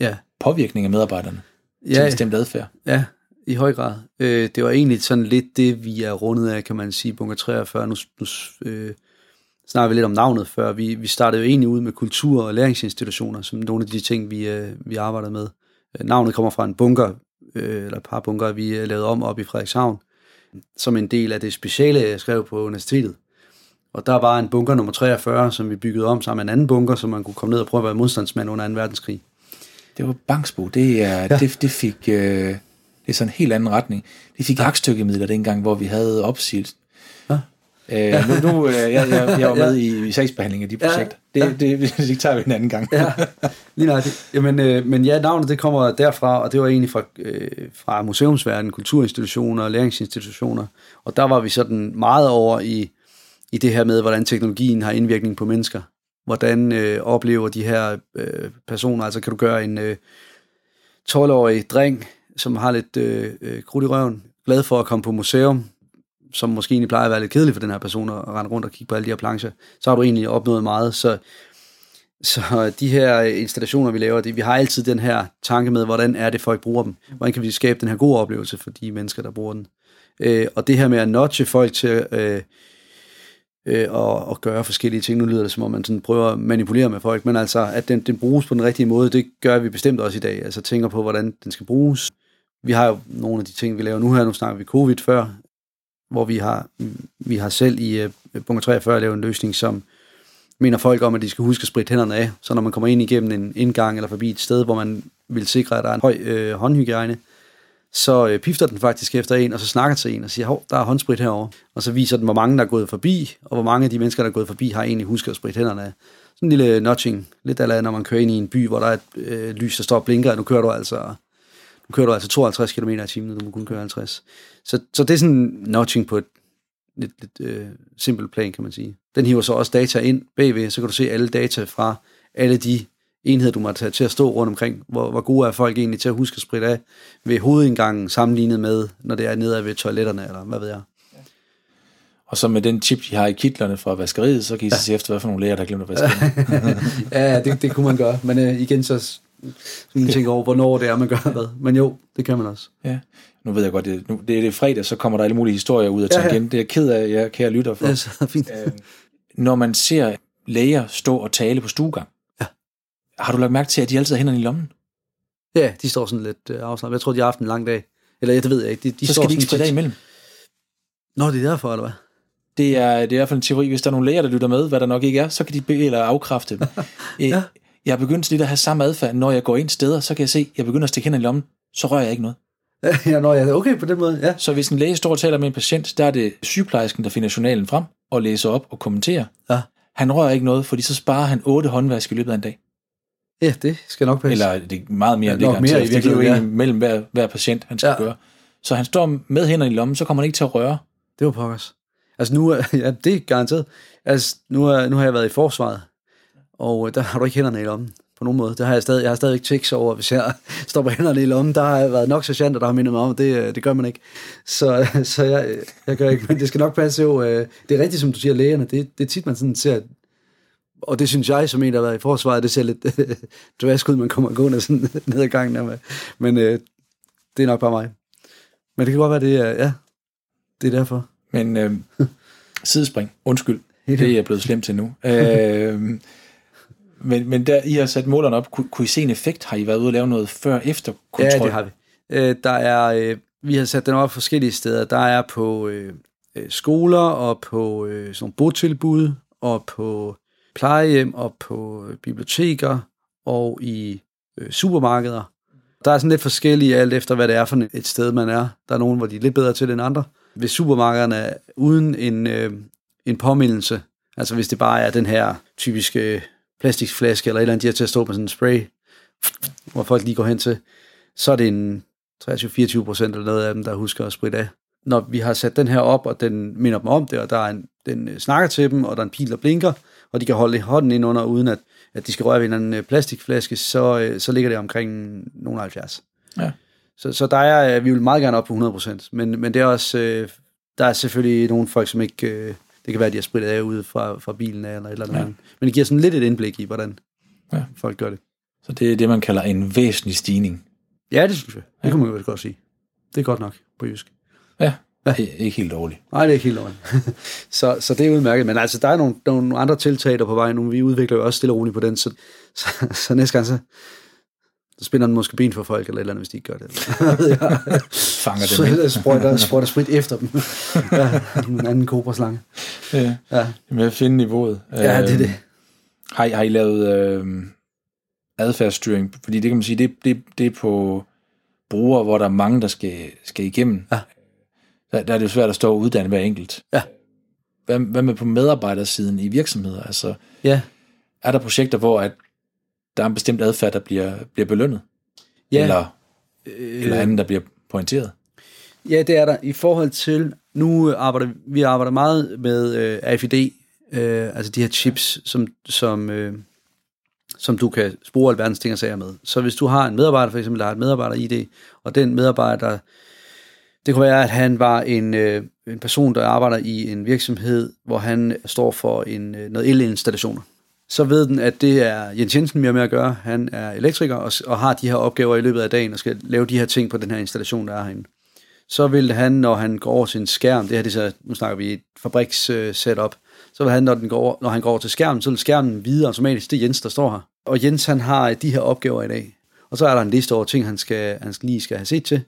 ja. påvirkning af medarbejderne til Ja, en bestemt adfærd? Ja, i høj grad. Øh, det var egentlig sådan lidt det, vi er rundet af, kan man sige, bunker 43. Nu, nu øh, snakker vi lidt om navnet før. Vi, vi startede jo egentlig ud med kultur- og læringsinstitutioner, som nogle af de ting, vi, øh, vi arbejder med. Øh, navnet kommer fra en bunker, øh, eller et par bunker, vi lavede om op i Frederikshavn, som en del af det speciale, jeg skrev på universitetet. Og der var en bunker nummer 43, som vi byggede om sammen med en anden bunker, så man kunne komme ned og prøve at være modstandsmand under 2. verdenskrig. Det var Bangsbo. Det, er, ja. det, det fik... Øh, det er sådan en helt anden retning. Det fik aktstykkemidler dengang, hvor vi havde opsigelsen. Ja. Øh, nu, nu øh, jeg, jeg, jeg var med i, i sagsbehandling af de projekter. Ja. Det, det, det, det tager vi en anden gang. ja, lige nok. Jamen, øh, men ja, navnet det kommer derfra, og det var egentlig fra, øh, fra museumsverdenen, kulturinstitutioner og læringsinstitutioner. Og der var vi sådan meget over i, i det her med, hvordan teknologien har indvirkning på mennesker. Hvordan øh, oplever de her øh, personer, altså kan du gøre en øh, 12-årig dreng, som har lidt øh, øh, krudt i røven, glad for at komme på museum, som måske egentlig plejer at være lidt kedelig for den her person at rende rundt og kigge på alle de her plancher, så har du egentlig opnået meget. Så, så de her installationer, vi laver, det, vi har altid den her tanke med, hvordan er det, folk bruger dem? Hvordan kan vi skabe den her gode oplevelse for de mennesker, der bruger den? Øh, og det her med at notche folk til øh, øh, og, og gøre forskellige ting, nu lyder det som om man sådan prøver at manipulere med folk, men altså, at den, den bruges på den rigtige måde, det gør vi bestemt også i dag. Altså tænker på, hvordan den skal bruges. Vi har jo nogle af de ting, vi laver nu her, nu snakker vi covid før, hvor vi har, vi har selv i øh, punkt 43 lavet en løsning, som mener folk om, at de skal huske at spritte hænderne af. Så når man kommer ind igennem en indgang eller forbi et sted, hvor man vil sikre, at der er en høj øh, håndhygiejne, så øh, pifter den faktisk efter en, og så snakker til en og siger, hov, der er håndsprit herover. Og så viser den, hvor mange der er gået forbi, og hvor mange af de mennesker, der er gået forbi, har egentlig husket at spritte hænderne af. Sådan en lille notching, lidt af når man kører ind i en by, hvor der er et øh, lys, der står og blinker, og nu kører du altså, nu kører du altså 52 km i timen, du må kun køre 50. Så, så det er sådan notching på et lidt, lidt øh, simpelt plan, kan man sige. Den hiver så også data ind bagved, så kan du se alle data fra alle de enheder, du må tage til at stå rundt omkring. Hvor, hvor gode er folk egentlig til at huske at spritte af ved hovedindgangen, sammenlignet med, når det er nede ved toiletterne, eller hvad ved jeg. Og så med den chip, de har i kitlerne fra vaskeriet, så kan I ja. se efter, hvad for nogle læger, der glemmer at vaske Ja, det, det kunne man gøre. Men uh, igen, så skal man tænke over, hvornår det er, man gør hvad. Men jo, det kan man også. Ja. Nu ved jeg godt, det, nu, det er det fredag, så kommer der alle mulige historier ud af ja, ja. Det er jeg ked af, jeg kære lytter for. Ja, så fint. Øh, når man ser læger stå og tale på stuegang, ja. har du lagt mærke til, at de altid har hænderne i lommen? Ja, de står sådan lidt øh, afslappet. Jeg tror, de har haft en lang dag. Eller jeg det ved jeg ikke. De, de så skal de ikke af imellem? Nå, det er derfor, eller hvad? Det er, det er i hvert fald en teori, hvis der er nogle læger, der lytter med, hvad der nok ikke er, så kan de be- eller afkræfte dem. ja. Jeg har begyndt lidt at have samme adfærd, når jeg går ind steder, så kan jeg se, at jeg begynder at stikke hænderne i lommen, så rører jeg ikke noget. ja, når jeg okay på den måde, ja. Så hvis en læge står og taler med en patient, der er det sygeplejersken, der finder journalen frem og læser op og kommenterer. Ja. Han rører ikke noget, fordi så sparer han otte håndvask i løbet af en dag. Ja, det skal nok passe. Eller det er meget mere, ja, det nok mere i det er jo ja. mellem hver, hver patient, han skal ja. gøre. Så han står med hænderne i lommen, så kommer han ikke til at røre. Det var pokkers. Altså nu, ja, det er garanteret. Altså nu, er, nu har jeg været i forsvaret, og der har du ikke hænderne i lommen på nogen måde. Det har jeg stadig, jeg har stadig ikke tics over, hvis jeg står på hænderne i lommen. Der har været nok sergeanter, der har mindet mig om, det, det gør man ikke. Så, så jeg, jeg gør ikke, men det skal nok passe jo. Øh, det er rigtigt, som du siger, lægerne, det, det er tit, man sådan ser, og det synes jeg, som en, der har været i forsvaret, det ser lidt dvask ud, man kommer gående sådan ned ad gangen. Men øh, det er nok bare mig. Men det kan godt være, det er, ja, det er derfor. Men øh, sidespring, undskyld, det er jeg blevet slemt til nu. øh, men, men der, I har sat målerne op. Kun, kunne I se en effekt? Har I været ude og lave noget før-efter kontrol? Ja, det har vi. Øh, der er, øh, vi har sat den op forskellige steder. Der er på øh, øh, skoler og på øh, sådan botilbud og på plejehjem og på øh, biblioteker og i øh, supermarkeder. Der er sådan lidt forskellige alt efter, hvad det er for et sted, man er. Der er nogen, hvor de er lidt bedre til det end andre. Hvis supermarkederne er uden en, øh, en påmindelse, altså hvis det bare er den her typiske plastikflaske eller et eller andet, de har til at stå med sådan en spray, hvor folk lige går hen til, så er det en 23-24 procent eller noget af dem, der husker at spritte af. Når vi har sat den her op, og den minder dem om det, og der er en, den øh, snakker til dem, og der er en pil, der blinker, og de kan holde hånden ind under, uden at, at de skal røre ved en anden øh, plastikflaske, så, øh, så ligger det omkring nogle 70. Ja. Så, så der er, vi vil meget gerne op på 100%, men, men det er også, der er selvfølgelig nogle folk, som ikke det kan være, at de har spritet af ude fra, fra bilen af, eller et eller andet. Ja. Men det giver sådan lidt et indblik i, hvordan ja. folk gør det. Så det er det, man kalder en væsentlig stigning? Ja, det synes jeg. Det ja. kan man jo godt sige. Det er godt nok på jysk. Ja, ja. Det er ikke helt dårligt. Nej, det er ikke helt dårligt. så, så det er udmærket. Men altså, der er nogle, nogle andre tiltag, der på vej nu. Vi udvikler jo også stille og roligt på den, så, så, så næste gang, så, så spænder den måske ben for folk, eller et eller andet, hvis de ikke gør det. Fanger dem ikke. Så sprøjter, sprøjter sprit efter dem. ja, en anden kobraslange. Ja, ja. med at finde niveauet. Ja, det er det. Øhm, har I, har I lavet øh, adfærdsstyring? Fordi det kan man sige, det, det, det er på brugere, hvor der er mange, der skal, skal igennem. Ja. Der, der er det jo svært at stå og uddanne hver enkelt. Ja. Hvad, hvad med på medarbejdersiden i virksomheder? Altså, ja. Er der projekter, hvor at der er en bestemt adfærd, der bliver, bliver belønnet? Ja. Eller, øh, eller anden, der bliver pointeret? Ja, det er der. I forhold til, nu arbejder vi arbejder meget med øh, AFID, øh, altså de her chips, som, som, øh, som du kan spore alverdens ting og sager med. Så hvis du har en medarbejder, for eksempel, der har et medarbejder-ID, og den medarbejder, det kunne være, at han var en, øh, en person, der arbejder i en virksomhed, hvor han står for en, øh, noget elinstallationer så ved den, at det er Jens Jensen mere med at gøre. Han er elektriker og, og har de her opgaver i løbet af dagen og skal lave de her ting på den her installation, der er herinde. Så vil han, når han går over til en skærm, det her det så, nu snakker vi et fabriks-setup, øh, så vil han, når, den går over, når han går over til skærmen, så vil skærmen vide automatisk, det er Jens, der står her. Og Jens, han har de her opgaver i dag. Og så er der en liste over ting, han, skal, han lige skal have set til.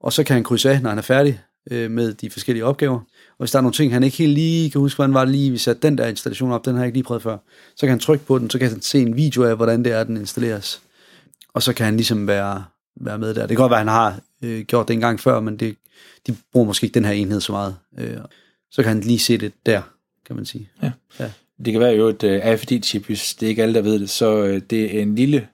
Og så kan han krydse af, når han er færdig. øh, med de forskellige opgaver. Og hvis der er nogle ting, han ikke helt lige kan huske, hvordan var det lige, vi satte den der installation op, den har jeg ikke lige prøvet før, så kan han trykke på den, så kan han se en video af, hvordan det er, den installeres. Og så kan han ligesom være, være med der. Det kan godt være, han har øh, gjort det en gang før, men det, de bruger måske ikke den her enhed så meget. Øh, så kan han lige se det der, kan man sige. Ja. ja. Det kan være jo et uh, øh, AFD-chip, hvis det er ikke alle, der ved det, så uh, det er en lille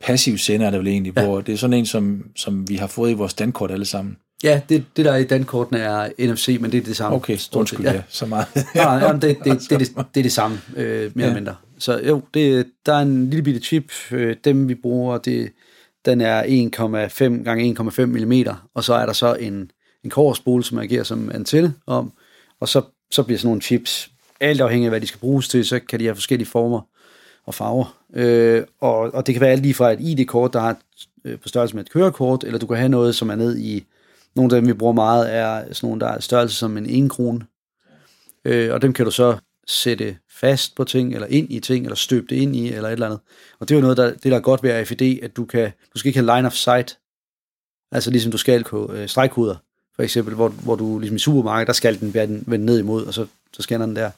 passiv sender, der vel egentlig, ja. hvor det er sådan en, som, som vi har fået i vores dankort alle sammen. Ja, det, det der er i dankortene er NFC, men det er det samme. Okay, undskyld, ja. ja, så meget. Nej, nej, det, det, det, det, det, det er det samme, øh, mere ja. eller mindre. Så jo, det, der er en lille bitte chip, øh, dem vi bruger, det, den er 1,5 gange 1,5 mm, og så er der så en, en korsspole, som agerer som antenne om, og så, så bliver sådan nogle chips, alt afhængig af hvad de skal bruges til, så kan de have forskellige former og farver. Øh, og, og det kan være alt lige fra et ID-kort, der har øh, på størrelse med et kørekort, eller du kan have noget, som er ned i, nogle af dem vi bruger meget, er sådan nogle, der er størrelse som en 1 krone. Øh, og dem kan du så sætte fast på ting, eller ind i ting, eller støbe det ind i, eller et eller andet. Og det er jo noget, der, det der er godt ved RFID, at du kan, du skal ikke have line of sight, altså ligesom du skal på øh, stregkoder, for eksempel, hvor, hvor du ligesom i supermarkedet, der skal den være den vende ned imod, og så, så scanner den der.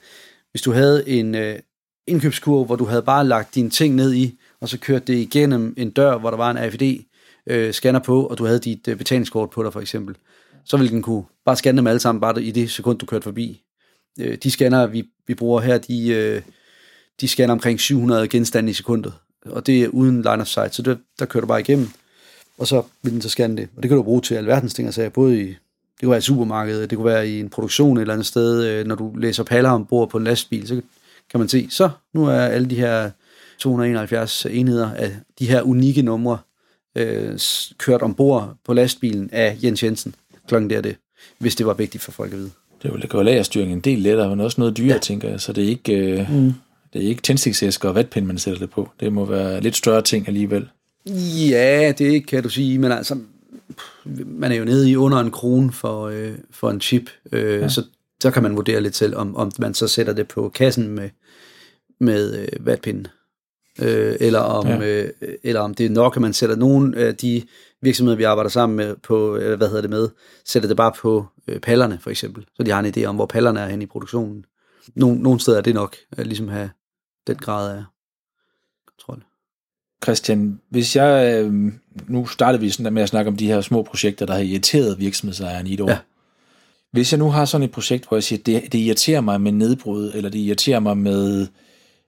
Hvis du havde en øh, indkøbskurv, hvor du havde bare lagt dine ting ned i, og så kørt det igennem en dør, hvor der var en RFID, øh, scanner på, og du havde dit øh, betalingskort på dig for eksempel, så ville den kunne bare scanne dem alle sammen, bare i det sekund, du kørte forbi. Øh, de scanner, vi, vi bruger her, de, øh, de scanner omkring 700 genstande i sekundet, og det er uden line of sight, så det, der kører du bare igennem, og så vil den så scanne det. Og det kan du bruge til alverdens ting, altså både i, det kunne være i supermarkedet, det kunne være i en produktion et eller andet sted, øh, når du læser paller ombord på en lastbil, så kan man se, så nu er alle de her 271 enheder af de her unikke numre øh, kørt ombord på lastbilen af Jens Jensen. Klokken der det, hvis det var vigtigt for folk at vide. Det vil gøre lagerstyring en del lettere, men også noget dyrere, ja. tænker jeg. Så det er ikke, øh, mm. det er ikke tændstiksæsker og vatpind, man sætter det på. Det må være lidt større ting alligevel. Ja, det kan du sige, men altså, man er jo nede i under en krone for, øh, for en chip, øh, ja. så så kan man vurdere lidt selv, om, om man så sætter det på kassen med, med øh, vatpinden. Øh, eller, om, ja. øh, eller om det er nok, at man sætter nogle af de virksomheder, vi arbejder sammen med, på, øh, hvad hedder det med, sætter det bare på øh, pallerne, for eksempel. Så de har en idé om, hvor pallerne er hen i produktionen. Nogle, nogle steder er det nok, at ligesom have den grad af kontrol. Christian, hvis jeg, øh, nu startede vi sådan med at snakke om de her små projekter, der har irriteret virksomhedsejeren i et år. Ja. Hvis jeg nu har sådan et projekt, hvor jeg siger, det, det irriterer mig med nedbrud, eller det irriterer mig med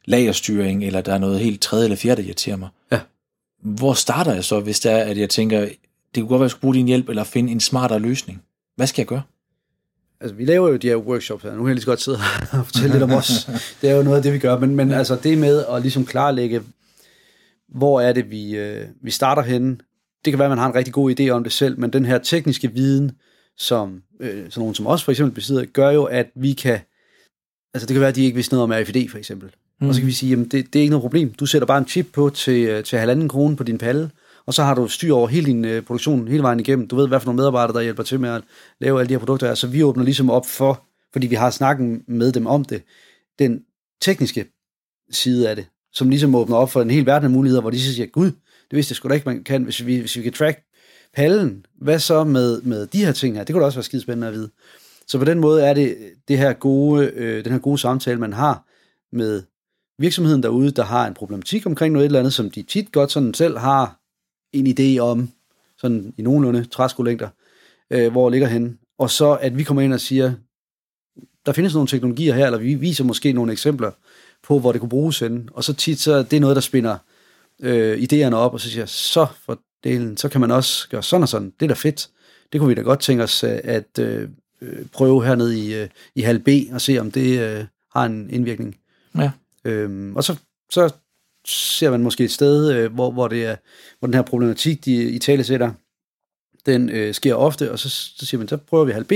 lagerstyring, eller der er noget helt tredje eller fjerde, der irriterer mig. Ja. Hvor starter jeg så, hvis det er, at jeg tænker, det kunne godt være, at jeg skulle bruge din hjælp, eller finde en smartere løsning? Hvad skal jeg gøre? Altså, vi laver jo de her workshops her. Nu kan jeg lige så godt sidde og fortælle lidt om os. Det er jo noget af det, vi gør. Men, men altså, det med at ligesom klarlægge, hvor er det, vi, øh, vi starter henne. Det kan være, at man har en rigtig god idé om det selv, men den her tekniske viden, som øh, sådan nogen som os for eksempel besidder, gør jo, at vi kan, altså det kan være, at de ikke vidste noget om RFID for eksempel. Mm. Og så kan vi sige, jamen det, det er ikke noget problem. Du sætter bare en chip på til, øh, til halvanden krone på din palle, og så har du styr over hele din øh, produktion hele vejen igennem. Du ved, hvad for nogle medarbejdere, der hjælper til med at lave alle de her produkter. Så vi åbner ligesom op for, fordi vi har snakket med dem om det, den tekniske side af det, som ligesom åbner op for en hel verden af muligheder, hvor de så siger, gud, det vidste jeg sgu da ikke, man kan, hvis vi, hvis vi kan track pallen, hvad så med, med de her ting her? Det kunne da også være skide spændende at vide. Så på den måde er det, det her gode, øh, den her gode samtale, man har med virksomheden derude, der har en problematik omkring noget eller andet, som de tit godt sådan selv har en idé om, sådan i nogenlunde træskolængder, øh, hvor ligger hen. Og så at vi kommer ind og siger, der findes nogle teknologier her, eller vi viser måske nogle eksempler på, hvor det kunne bruges henne, Og så tit så er det noget, der spinder øh, idéerne op, og så siger jeg, så for delen, så kan man også gøre sådan og sådan. Det er da fedt. Det kunne vi da godt tænke os øh, at øh, prøve hernede i, øh, i halv B og se, om det øh, har en indvirkning. Ja. Øhm, og så, så ser man måske et sted, øh, hvor, hvor, det er, hvor den her problematik, de i tale sætter, den øh, sker ofte, og så, så siger man, så prøver vi halv B,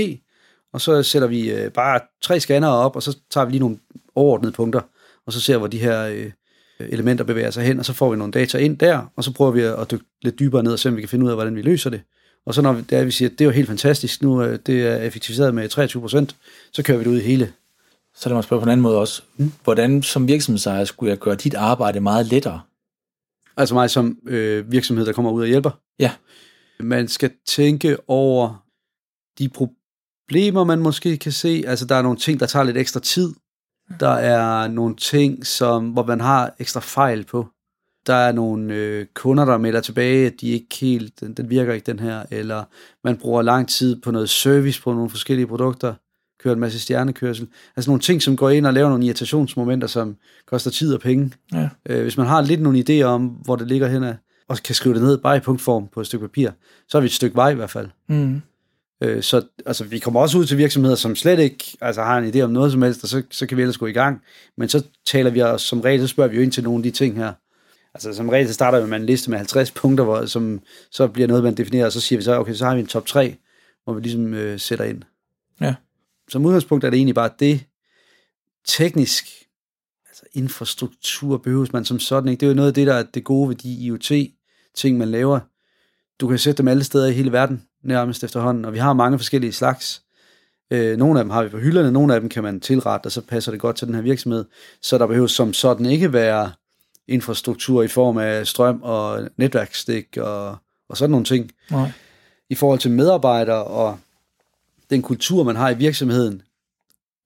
og så sætter vi øh, bare tre scanner op, og så tager vi lige nogle overordnede punkter, og så ser hvor de her øh, elementer bevæger sig hen, og så får vi nogle data ind der, og så prøver vi at dykke lidt dybere ned og se, om vi kan finde ud af, hvordan vi løser det. Og så når vi, der vi siger, at det er jo helt fantastisk, nu øh, det er effektiviseret med 23%, så kører vi det ud i hele. Så lad mig spørge på en anden måde også. Mm. Hvordan som virksomhedsejer skulle jeg gøre dit arbejde meget lettere? Altså mig som øh, virksomhed, der kommer ud og hjælper? Ja. Man skal tænke over de problemer, man måske kan se, altså der er nogle ting, der tager lidt ekstra tid. Der er nogle ting, som, hvor man har ekstra fejl på. Der er nogle øh, kunder, der melder tilbage, at de ikke helt, den, den virker ikke den her, eller man bruger lang tid på noget service på nogle forskellige produkter, kører en masse stjernekørsel. Altså nogle ting, som går ind og laver nogle irritationsmomenter, som koster tid og penge. Ja. Øh, hvis man har lidt nogle idéer om, hvor det ligger hen og kan skrive det ned bare i punktform på et stykke papir, så er vi et stykke vej i hvert fald. Mm. Øh, så altså, vi kommer også ud til virksomheder, som slet ikke altså, har en idé om noget som helst, og så, så kan vi ellers gå i gang. Men så taler vi os, som regel, så spørger vi jo ind til nogle af de ting her. Altså som regel, så starter vi med en liste med 50 punkter, hvor, som så bliver noget, man definerer, og så siger vi så, okay, så har vi en top 3, hvor vi ligesom øh, sætter ind. Ja. Som udgangspunkt er det egentlig bare det, teknisk, altså infrastruktur behøves man som sådan ikke. Det er jo noget af det, der er det gode ved de IoT-ting, man laver. Du kan sætte dem alle steder i hele verden, nærmest efterhånden, og vi har mange forskellige slags. Øh, nogle af dem har vi på hylderne, nogle af dem kan man tilrette, og så passer det godt til den her virksomhed. Så der behøver som sådan ikke være infrastruktur i form af strøm og netværkstik og, og sådan nogle ting. Nej. I forhold til medarbejdere og den kultur, man har i virksomheden,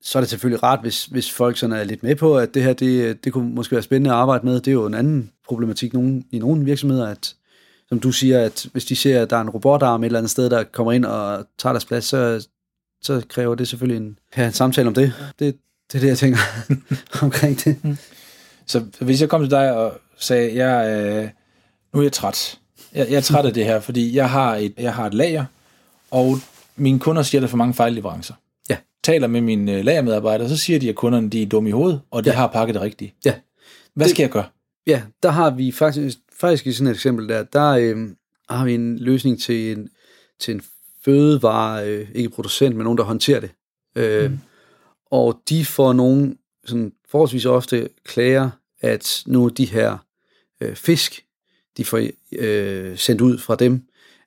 så er det selvfølgelig rart, hvis, hvis folk sådan er lidt med på, at det her, det, det kunne måske være spændende at arbejde med. Det er jo en anden problematik nogen, i nogle virksomheder, at som du siger, at hvis de ser, at der er en robotarm et eller andet sted, der kommer ind og tager deres plads, så, så kræver det selvfølgelig en, ja, en samtale om det. det. Det er det, jeg tænker omkring det. Mm. Så hvis jeg kom til dig og sagde, jeg, øh, nu er jeg træt. Jeg, jeg er træt af det her, fordi jeg har et, jeg har et lager, og mine kunder siger, at der er for mange fejlleverancer. Ja. Taler med mine øh, lagermedarbejdere, så siger de, at kunderne de er dumme i hovedet, og de Ja. har pakket det rigtigt. Ja. Hvad Det- skal jeg gøre? Ja, der har vi faktisk, faktisk i sådan et eksempel der, der øh, har vi en løsning til en, til en fødevare, øh, ikke producent, men nogen, der håndterer det. Øh, mm. Og de får nogle sådan forholdsvis ofte klager, at nu de her øh, fisk, de får øh, sendt ud fra dem,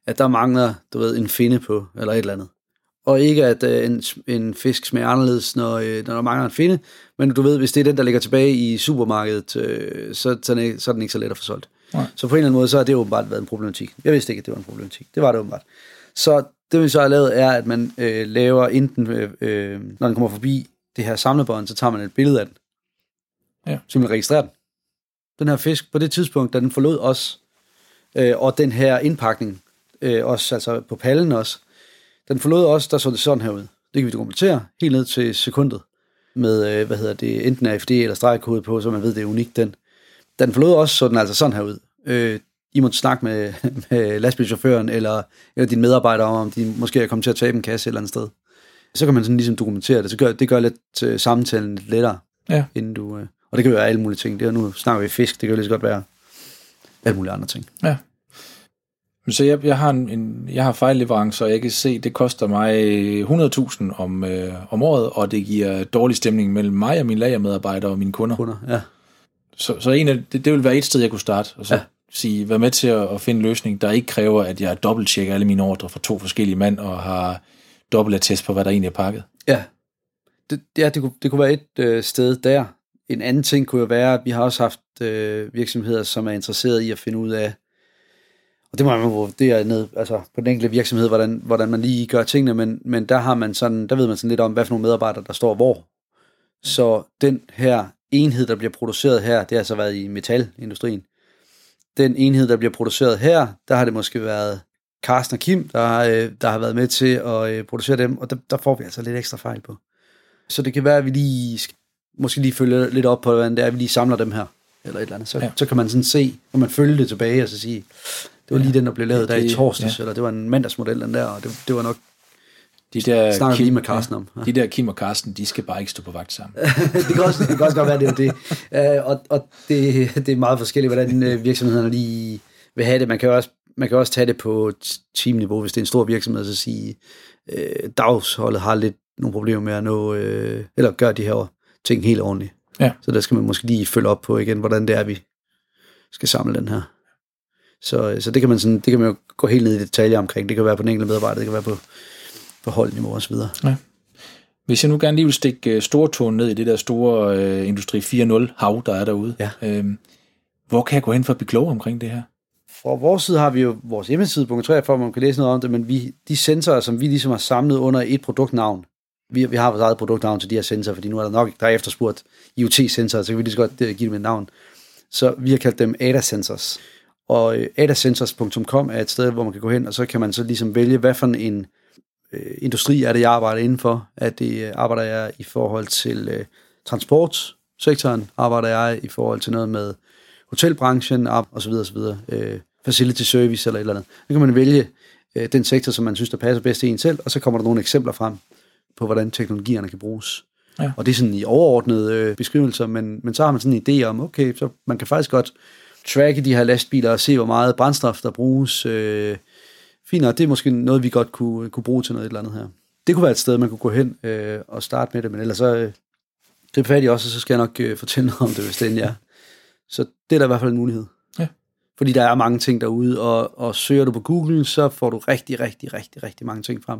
at der mangler, du ved, en finde på, eller et eller andet. Og ikke at øh, en, en fisk smager anderledes, når, øh, når der mangler en finde, men du ved, hvis det er den, der ligger tilbage i supermarkedet, øh, så, så, er den ikke- så er den ikke så let at få solgt. Nej. Så på en eller anden måde, så har det åbenbart været en problematik. Jeg vidste ikke, at det var en problematik. Det var det åbenbart. Så det vi så har lavet, er, at man øh, laver enten, øh, øh, når den kommer forbi det her samlebånd, så tager man et billede af den. Ja. Så man registrerer den. Den her fisk, på det tidspunkt, da den forlod os, øh, og den her indpakning, øh, også altså på pallen også, den forlod os, der så det sådan her ud. Det kan vi dokumentere helt ned til sekundet med, øh, hvad hedder det, enten AFD eller stregkode på, så man ved, det er unikt den. Den forlod os, så den altså sådan her ud. Øh, I måtte snakke med, med lastbilchaufføren eller, eller dine medarbejdere om, om de måske er kommet til at tabe en kasse et eller andet sted. Så kan man sådan ligesom dokumentere det. Så gør, det gør lidt øh, samtalen lidt lettere, Ja. inden du... Øh, og det kan være alle mulige ting. Det er, nu snakker vi fisk, det kan jo lige så godt være alle mulige andre ting. Ja. Så jeg, jeg har en, en jeg har fejlleverancer, og jeg kan se, det koster mig 100.000 om, øh, om året, og det giver dårlig stemning mellem mig og mine lagermedarbejdere og mine kunder. Kunder, ja. Så, så en af, det, det vil være et sted, jeg kunne starte, og så Ja. sige, vær med til at, at finde en løsning, der ikke kræver, at jeg dobbelttjekker alle mine ordre fra to forskellige mand, og har dobbeltattest på, hvad der egentlig er pakket. Ja, det, ja, det, kunne, det kunne være et øh, sted der. En anden ting kunne jo være, at vi har også haft øh, virksomheder, som er interesseret i at finde ud af, og det må man vurdere ned, altså på den enkelte virksomhed, hvordan, hvordan man lige gør tingene, men, men der har man sådan, der ved man sådan lidt om, hvad for nogle medarbejdere, der står hvor. Så den her enhed, der bliver produceret her, det har så været i metalindustrien. Den enhed, der bliver produceret her, der har det måske været Carsten og Kim, der, øh, der har været med til at øh, producere dem, og der, der får vi altså lidt ekstra fejl på. Så det kan være, at vi lige måske lige følge lidt op på, hvordan det er, at vi lige samler dem her, eller et eller andet. Så. Ja. så kan man sådan se, når man følger det tilbage, og så sige, det var lige den, der blev lavet der i det- torsdags, ja. eller det var en mandagsmodel, den der, og det, det var nok, De der snakker vi lige med Carsten om. Ja, de der Kim og Carsten, de skal bare ikke stå på vagt sammen. det, kan også, det kan også godt være, det er det. Uh, og og det, det er meget forskelligt, hvordan øh, virksomhederne lige vil have det. Man kan også, man kan også tage det på teamniveau, hvis det er en stor virksomhed, så sige, øh, dagsholdet har lidt nogle problemer med at nå, øh, eller gøre de her ting helt ordentligt. Ja. Så der skal man måske lige følge op på igen, hvordan det er, vi skal samle den her. Så, så det kan man sådan, det kan man jo gå helt ned i detaljer omkring. Det kan være på den enkelte medarbejder, det kan være på, på holdniveau osv. Hvis jeg nu gerne lige vil stikke øh, stortåen ned i det der store øh, Industri 4.0 hav, der er derude, Ja. øhm, hvor kan jeg gå hen for at blive klogere omkring det her? fra vores side har vi jo vores hjemmeside, punkt 3, for at man kan læse noget om det, men vi, de sensorer, som vi ligesom har samlet under et produktnavn, vi, vi har vores eget produktnavn til de her sensorer, fordi nu er der nok, der er efterspurgt IoT-sensorer, så kan vi lige så godt uh, give dem et navn. Så vi har kaldt dem ADA Sensors. Og uh, adasensors.com er et sted, hvor man kan gå hen, og så kan man så ligesom vælge, hvad for en uh, industri er det, jeg arbejder indenfor. At det uh, arbejder jeg i forhold til uh, transportsektoren, arbejder jeg i forhold til noget med hotelbranchen, og så videre, og så videre. Uh, facility service eller et eller andet. Så kan man vælge uh, den sektor, som man synes, der passer bedst til en selv, og så kommer der nogle eksempler frem på, hvordan teknologierne kan bruges. Ja. Og det er sådan i overordnede øh, beskrivelser, men, men så har man sådan en idé om, okay, så man kan faktisk godt tracke de her lastbiler og se, hvor meget brændstof der bruges. Øh, fint, og det er måske noget, vi godt kunne, kunne bruge til noget et eller andet her. Det kunne være et sted, man kunne gå hen øh, og starte med det, men ellers så øh, gribe fat i også, og så skal jeg nok øh, fortælle noget om det, hvis det endelig er. Så det er da i hvert fald en mulighed. Ja. Fordi der er mange ting derude, og, og søger du på Google, så får du rigtig, rigtig, rigtig, rigtig mange ting frem.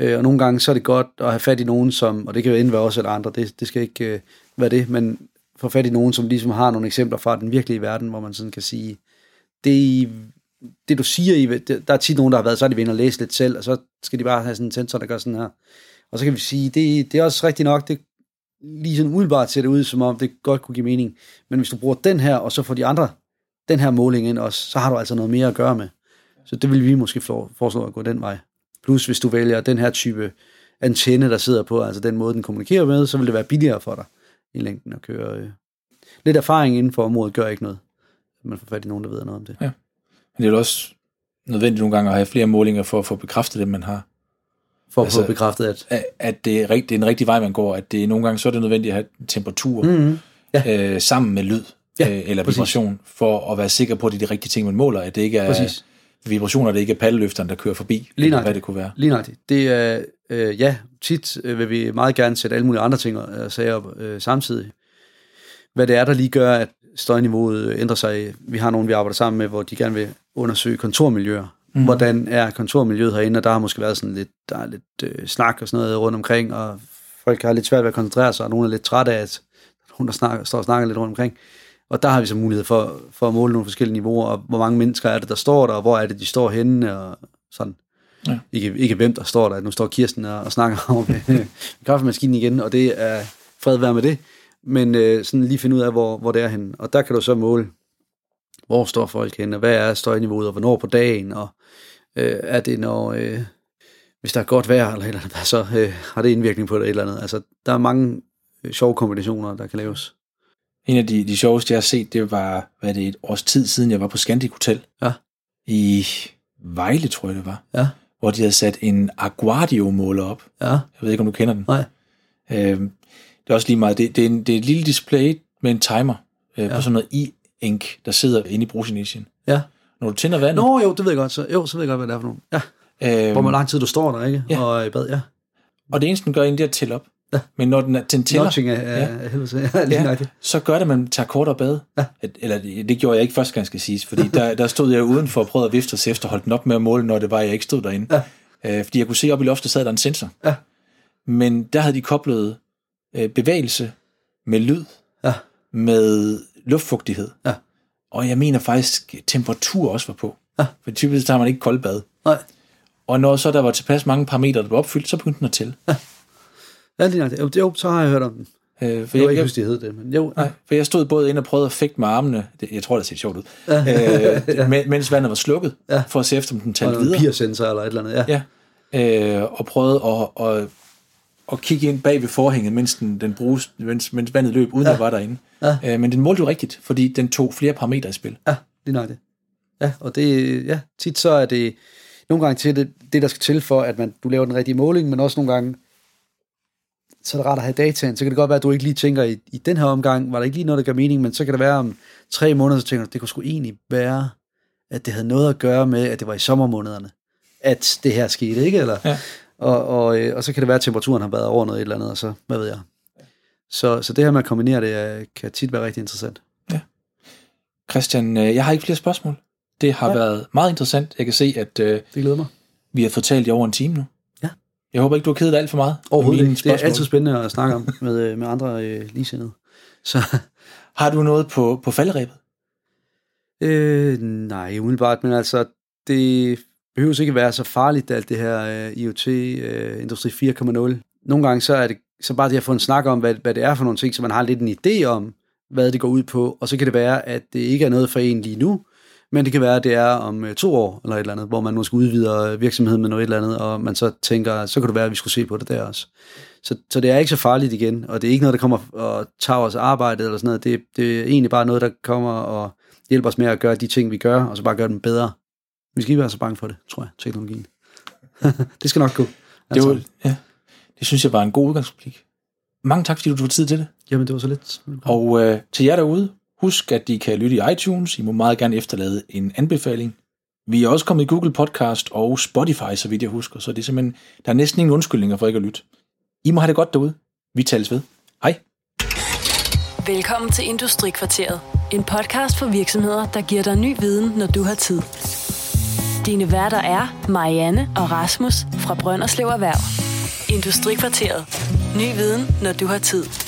Øh, og nogle gange så er det godt at have fat i nogen, som, og det kan jo enten være os eller andre, det, det skal ikke øh, være det, men få fat i nogen, som ligesom har nogle eksempler fra den virkelige verden, hvor man sådan kan sige, det, det du siger, i, der er tit nogen, der har været, så er de ved at læse lidt selv, og så skal de bare have sådan en sensor, der gør sådan her. Og så kan vi sige, det, det er også rigtigt nok, det lige sådan umiddelbart ser det ud, som om det godt kunne give mening. Men hvis du bruger den her, og så får de andre den her måling ind også, så har du altså noget mere at gøre med. Så det vil vi måske foreslå at gå den vej. Plus hvis du vælger den her type antenne, der sidder på, altså den måde, den kommunikerer med, så vil det være billigere for dig i længden at køre. Øh. Lidt erfaring inden for området gør ikke noget. Man får fat i nogen, der ved noget om det. Ja. Men det er jo også nødvendigt nogle gange at have flere målinger for at få bekræftet det, man har. For at altså, få bekræftet, at... At, det, er, det er en rigtig vej, man går. At det nogle gange så er det nødvendigt at have temperatur mm-hmm. ja. øh, sammen med lyd ja, øh, eller præcis. vibration, for at være sikker på, at det er de rigtige ting, man måler. At det ikke er... Præcis vibrationer, det ikke er paddeløfteren, der kører forbi, Lige eller hvad det kunne være. Lige nøjagtigt. Det er, øh, ja, tit øh, vil vi meget gerne sætte alle mulige andre ting og øh, sager op øh, samtidig. Hvad det er, der lige gør, at støjniveauet ændrer sig. Vi har nogen, vi arbejder sammen med, hvor de gerne vil undersøge kontormiljøer. Mm. Hvordan er kontormiljøet herinde, og der har måske været sådan lidt, der er lidt øh, snak og sådan noget rundt omkring, og folk har lidt svært ved at koncentrere sig, og nogen er lidt trætte af, at nogen der snakker, står og snakker lidt rundt omkring. Og der har vi så mulighed for, for at måle nogle forskellige niveauer, og hvor mange mennesker er det, der står der, og hvor er det, de står henne, og sådan. Ja. Ikke, ikke hvem der står der. Nu står Kirsten og, og snakker om kaffemaskinen igen, og det er fred være med det. Men øh, sådan lige finde ud af, hvor, hvor det er henne. Og der kan du så måle, hvor står folk henne, og hvad er støjniveauet, og hvornår på dagen, og øh, er det når... Øh, hvis der er godt vejr eller et eller andet, så øh, har det indvirkning på det eller andet. Altså, der er mange øh, sjove kombinationer, der kan laves. En af de, de sjoveste, jeg har set, det var, hvad er det, et års tid siden, jeg var på Scandic Hotel. Ja. I Vejle, tror jeg det var. Ja. Hvor de havde sat en Aguardio-måler op. Ja. Jeg ved ikke, om du kender den. Nej. Øhm, det er også lige meget. Det, det, er, en, det er et lille display med en timer øh, ja. på sådan noget e-ink, der sidder inde i brusinitien. Ja. Når du tænder vandet. Nå jo, det ved jeg godt. Så, jo, så ved jeg godt, hvad det er for nogen. Ja. Øhm, Hvor lang tid du står der, ikke? Ja. Og i bad, ja. Og det eneste, den gør, inden det er at tælle op. Ja. Men når den, den tæller, Notching af, ja. helvede, ja, lige ja, så gør det, at man tager kort og bad. Ja. Eller det, gjorde jeg ikke første gang, skal siges, fordi der, der stod jeg udenfor og prøvede at vifte sig efter, holdt den op med at måle, når det var, jeg ikke stod derinde. Ja. Øh, fordi jeg kunne se op i loftet, sad der en sensor. Ja. Men der havde de koblet øh, bevægelse med lyd, ja. med luftfugtighed. Ja. Og jeg mener faktisk, temperatur også var på. Ja. For typisk tager man ikke koldbad. Nej. Og når så der var tilpas mange parametre, der var opfyldt, så begyndte den at tælle. Ja. Ja, lige nok. Jo, så har jeg hørt om den. Øh, for jeg, jeg ikke huske, de hed det, men jo. Nej, for jeg stod både ind og prøvede at fægte med armene. Det, jeg tror, det ser sjovt ud. Ja. øh, ja. mens vandet var slukket, ja. for at se efter, om den talte videre. Sensor eller et eller andet, ja. ja. Øh, og prøvede at, at, at kigge ind bag ved forhænget, mens, den, den bruges, mens, mens vandet løb, uden ja. at var derinde. Ja. Øh, men den målte jo rigtigt, fordi den tog flere parametre i spil. Ja, lige nok det. Ja, og det, ja, tit så er det nogle gange til det, det, der skal til for, at man, du laver den rigtige måling, men også nogle gange, så er det rart at have dataen. Så kan det godt være, at du ikke lige tænker, i, i den her omgang var der ikke lige noget, der gør mening, men så kan det være om tre måneder, så tænker du, det kunne sgu egentlig være, at det havde noget at gøre med, at det var i sommermånederne, at det her skete, ikke? Eller, ja. og, og, øh, og så kan det være, at temperaturen har været over noget et eller andet, og så, hvad ved jeg. Så, så det her med at kombinere det, kan tit være rigtig interessant. Ja. Christian, øh, jeg har ikke flere spørgsmål. Det har ja. været meget interessant. Jeg kan se, at øh, det glæder mig. vi har fortalt i over en time nu. Jeg håber ikke, du har kedet alt for meget. Overhovedet ikke. Det er altid spændende at snakke om med, øh, med andre øh, ligesindede. Så. Har du noget på, på falderæbet? Øh, nej, umiddelbart, men altså, det behøver ikke være så farligt, alt det her uh, IoT, uh, Industri 4.0. Nogle gange så er det så bare det at få en snak om, hvad, hvad det er for nogle ting, så man har lidt en idé om, hvad det går ud på, og så kan det være, at det ikke er noget for en lige nu, men det kan være, at det er om uh, to år, eller et eller andet, hvor man måske udvider virksomheden med noget et eller andet, og man så tænker, så kan det være, at vi skulle se på det der også. Så, så det er ikke så farligt igen, og det er ikke noget, der kommer og tager os arbejde eller sådan noget. Det, det er egentlig bare noget, der kommer og hjælper os med at gøre de ting, vi gør, og så bare gøre dem bedre. Vi skal ikke være så bange for det, tror jeg, teknologien. det skal nok gå. Det, var, ja, det synes jeg var en god udgangspunkt. Mange tak, fordi du tog tid til det. Jamen, det var så lidt. Og øh, til jer derude, husk, at de kan lytte i iTunes. I må meget gerne efterlade en anbefaling. Vi er også kommet i Google Podcast og Spotify, så vidt jeg husker. Så det er simpelthen, der er næsten ingen undskyldninger for ikke at lytte. I må have det godt derude. Vi tales ved. Hej. Velkommen til Industrikvarteret. En podcast for virksomheder, der giver dig ny viden, når du har tid. Dine værter er Marianne og Rasmus fra Brønderslev Erhverv. Industrikvarteret. Ny viden, når du har tid.